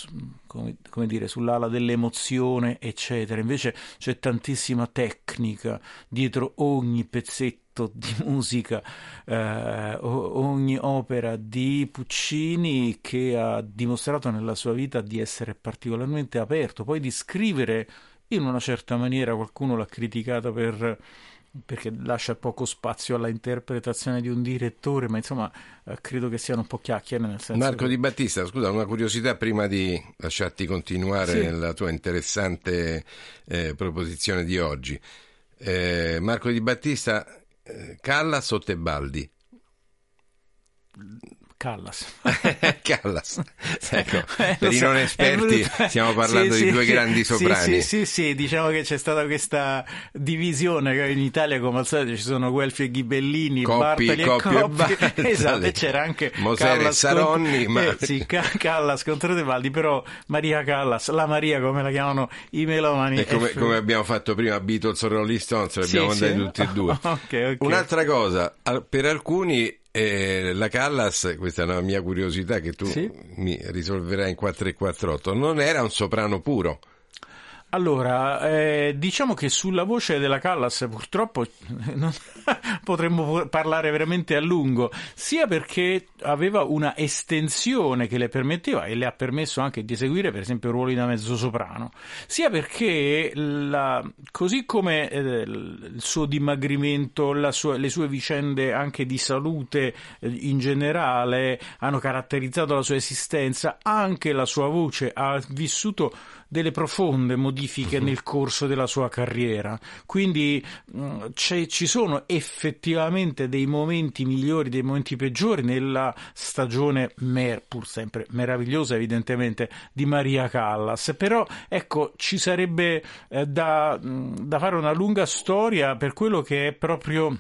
Speaker 15: come, come dire, sull'ala dell'emozione eccetera. Invece c'è tantissima tecnica dietro ogni pezzetto di musica eh, ogni opera di Puccini che ha dimostrato nella sua vita di essere particolarmente aperto poi di scrivere in una certa maniera qualcuno l'ha criticato per perché lascia poco spazio alla interpretazione di un direttore, ma insomma eh, credo che siano un po' chiacchiere nel senso
Speaker 1: Marco
Speaker 15: che-
Speaker 1: Di Battista, scusa, una curiosità prima di lasciarti continuare
Speaker 15: Sì.
Speaker 1: nella tua interessante eh, proposizione di oggi. Eh, Marco Di Battista, Callas o Tebaldi?
Speaker 15: Callas.
Speaker 1: Callas. Ecco,
Speaker 15: Eh,
Speaker 1: per i non esperti stiamo parlando
Speaker 15: Sì,
Speaker 1: di
Speaker 15: sì,
Speaker 1: due grandi
Speaker 15: sì,
Speaker 1: soprani.
Speaker 15: Sì, sì, sì, diciamo che c'è stata questa divisione che in Italia come al solito ci sono Guelfi e Ghibellini,
Speaker 1: Coppi,
Speaker 15: Bartoli
Speaker 1: Coppi e
Speaker 15: e Coppi,
Speaker 1: Bartoli.
Speaker 15: esatto, e c'era anche
Speaker 1: Mosere e Saronni,
Speaker 15: contro,
Speaker 1: ma-
Speaker 15: eh, sì, Ca- Callas contro Tebaldi, però Maria Callas, la Maria come la chiamano i melomani.
Speaker 1: E come,
Speaker 15: è-
Speaker 1: come abbiamo fatto prima, Beatles o Rolling Stones, li
Speaker 15: Sì,
Speaker 1: mandati tutti e due.
Speaker 15: Ok, ok.
Speaker 1: Un'altra cosa, per alcuni eh, la Callas, questa è una mia curiosità che tu
Speaker 15: Sì.
Speaker 1: mi risolverai in 4 e 48, non era un soprano puro.
Speaker 15: Allora, eh, diciamo che sulla voce della Callas purtroppo non- potremmo parlare veramente a lungo, sia perché aveva una estensione che le permetteva e le ha permesso anche di eseguire per esempio ruoli da mezzosoprano, sia perché la- così come eh, il suo dimagrimento, sua- le sue vicende anche di salute eh, in generale hanno caratterizzato la sua esistenza, anche la sua voce ha vissuto delle profonde modifiche nel corso della sua carriera. Quindi mh, c'è- ci sono effettivamente dei momenti migliori, dei momenti peggiori nella stagione, mer- pur sempre meravigliosa evidentemente, di Maria Callas. Però ecco, ci sarebbe eh, da, mh, da fare una lunga storia per quello che è proprio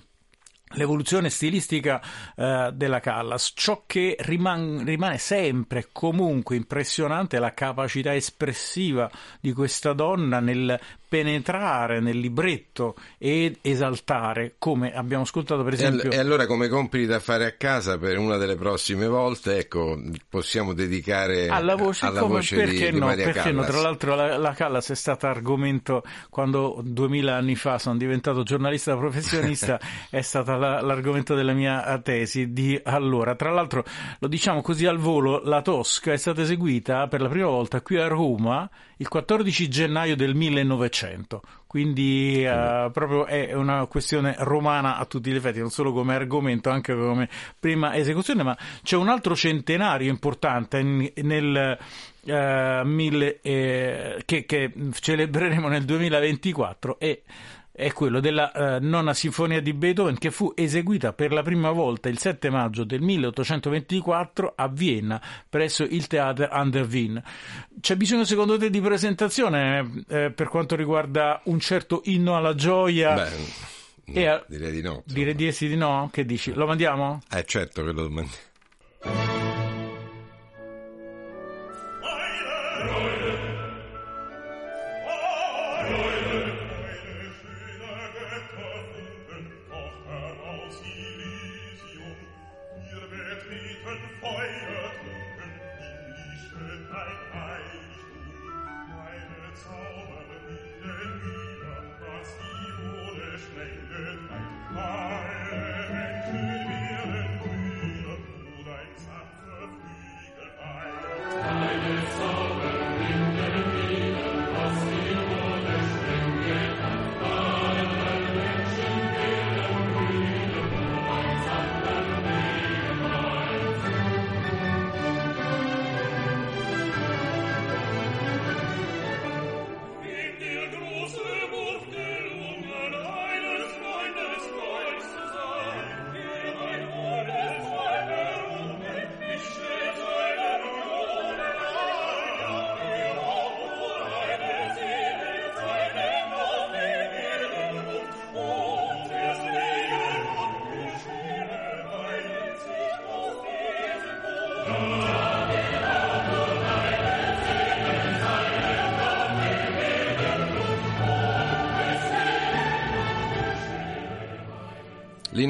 Speaker 15: l'evoluzione stilistica eh, della Callas. Ciò che riman- rimane sempre comunque impressionante è la capacità espressiva di questa donna nel penetrare nel libretto ed esaltare, come abbiamo ascoltato per esempio.
Speaker 1: e allora come compiti da fare a casa per una delle prossime volte, ecco, possiamo dedicare
Speaker 15: alla voce,
Speaker 1: alla
Speaker 15: come,
Speaker 1: voce
Speaker 15: perché,
Speaker 1: di, di
Speaker 15: no,
Speaker 1: Maria
Speaker 15: perché no?
Speaker 1: Callas.
Speaker 15: Tra l'altro la, la Callas è stata argomento quando duemila anni fa sono diventato giornalista professionista, è stata la- l'argomento della mia tesi di allora. Tra l'altro, lo diciamo così al volo, la Tosca è stata eseguita per la prima volta qui a Roma il 14 gennaio del 1900. Quindi eh, proprio è una questione romana a tutti gli effetti, non solo come argomento, anche come prima esecuzione, ma c'è un altro centenario importante nel eh, mille, eh, che, che celebreremo nel 2024 e è quello della eh, nona sinfonia di Beethoven che fu eseguita per la prima volta il 7 maggio del 1824 a Vienna presso il Theater an der Wien. C'è bisogno secondo te di presentazione eh, per quanto riguarda un certo inno alla gioia?
Speaker 1: Beh,
Speaker 15: E a-
Speaker 1: direi di no.
Speaker 15: Direi di sì di no? Che dici? Lo mandiamo?
Speaker 1: Eh certo che lo domandi.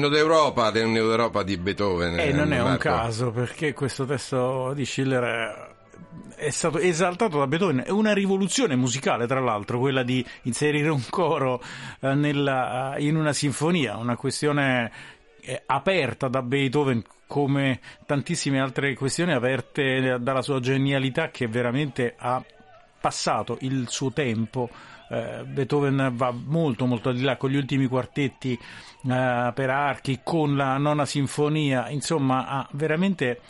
Speaker 1: L'inno d'Europa, l'inno d'Europa di Beethoven.
Speaker 15: E non è un
Speaker 1: Marco.
Speaker 15: caso perché questo testo di Schiller è- stato esaltato da Beethoven. È una rivoluzione musicale, tra l'altro, quella di inserire un coro eh, nella- in una sinfonia, una questione eh, aperta da Beethoven come tantissime altre questioni aperte dalla sua genialità che veramente ha passato il suo tempo. Eh, Beethoven va molto molto al di là con gli ultimi quartetti eh, per archi, con la nona sinfonia, insomma ha veramente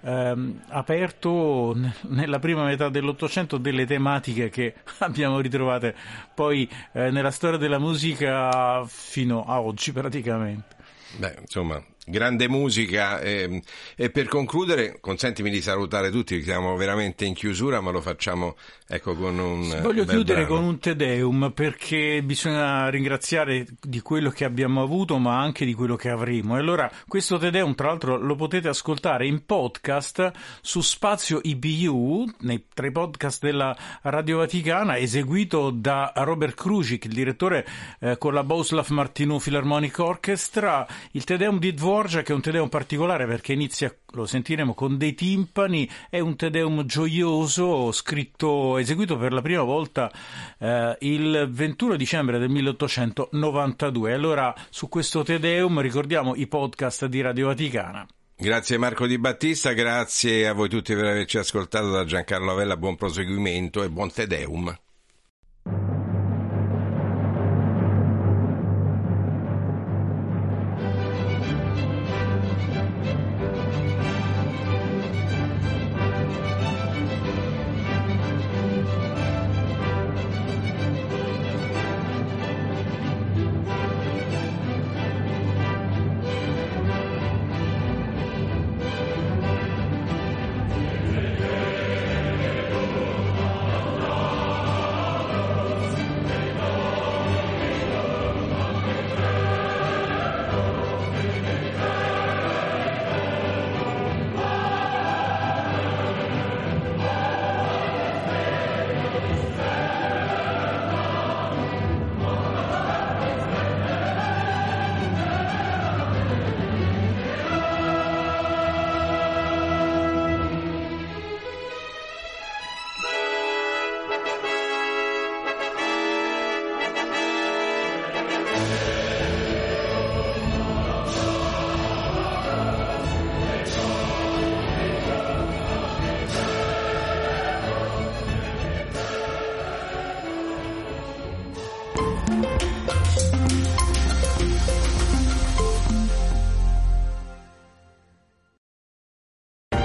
Speaker 15: ehm, aperto n- nella prima metà dell'Ottocento delle tematiche che abbiamo ritrovate poi eh, nella storia della musica fino a oggi praticamente.
Speaker 1: Beh, insomma, grande musica. ehm, e per concludere, consentimi di salutare tutti, siamo veramente in chiusura, ma lo facciamo ecco, con un.
Speaker 15: Voglio
Speaker 1: bel
Speaker 15: chiudere
Speaker 1: brano.
Speaker 15: con un Te Deum perché bisogna ringraziare di quello che abbiamo avuto ma anche di quello che avremo. E allora questo Te Deum tra l'altro lo potete ascoltare in podcast su Spazio IBU, nei tre podcast della Radio Vaticana, eseguito da Robert Krujic, il direttore eh, con la Boslav Martinu Philharmonic Orchestra, il Te Deum di Dvorak è un Te Deum particolare perché inizia, lo sentiremo, con dei timpani, è un Te Deum gioioso scritto, eseguito per la prima volta eh, il 21 dicembre del 1892. Allora su questo Te Deum ricordiamo i podcast di Radio Vaticana.
Speaker 1: Grazie Marco Di Battista, grazie a voi tutti per averci ascoltato da Giancarlo Avella, buon proseguimento e buon Te Deum.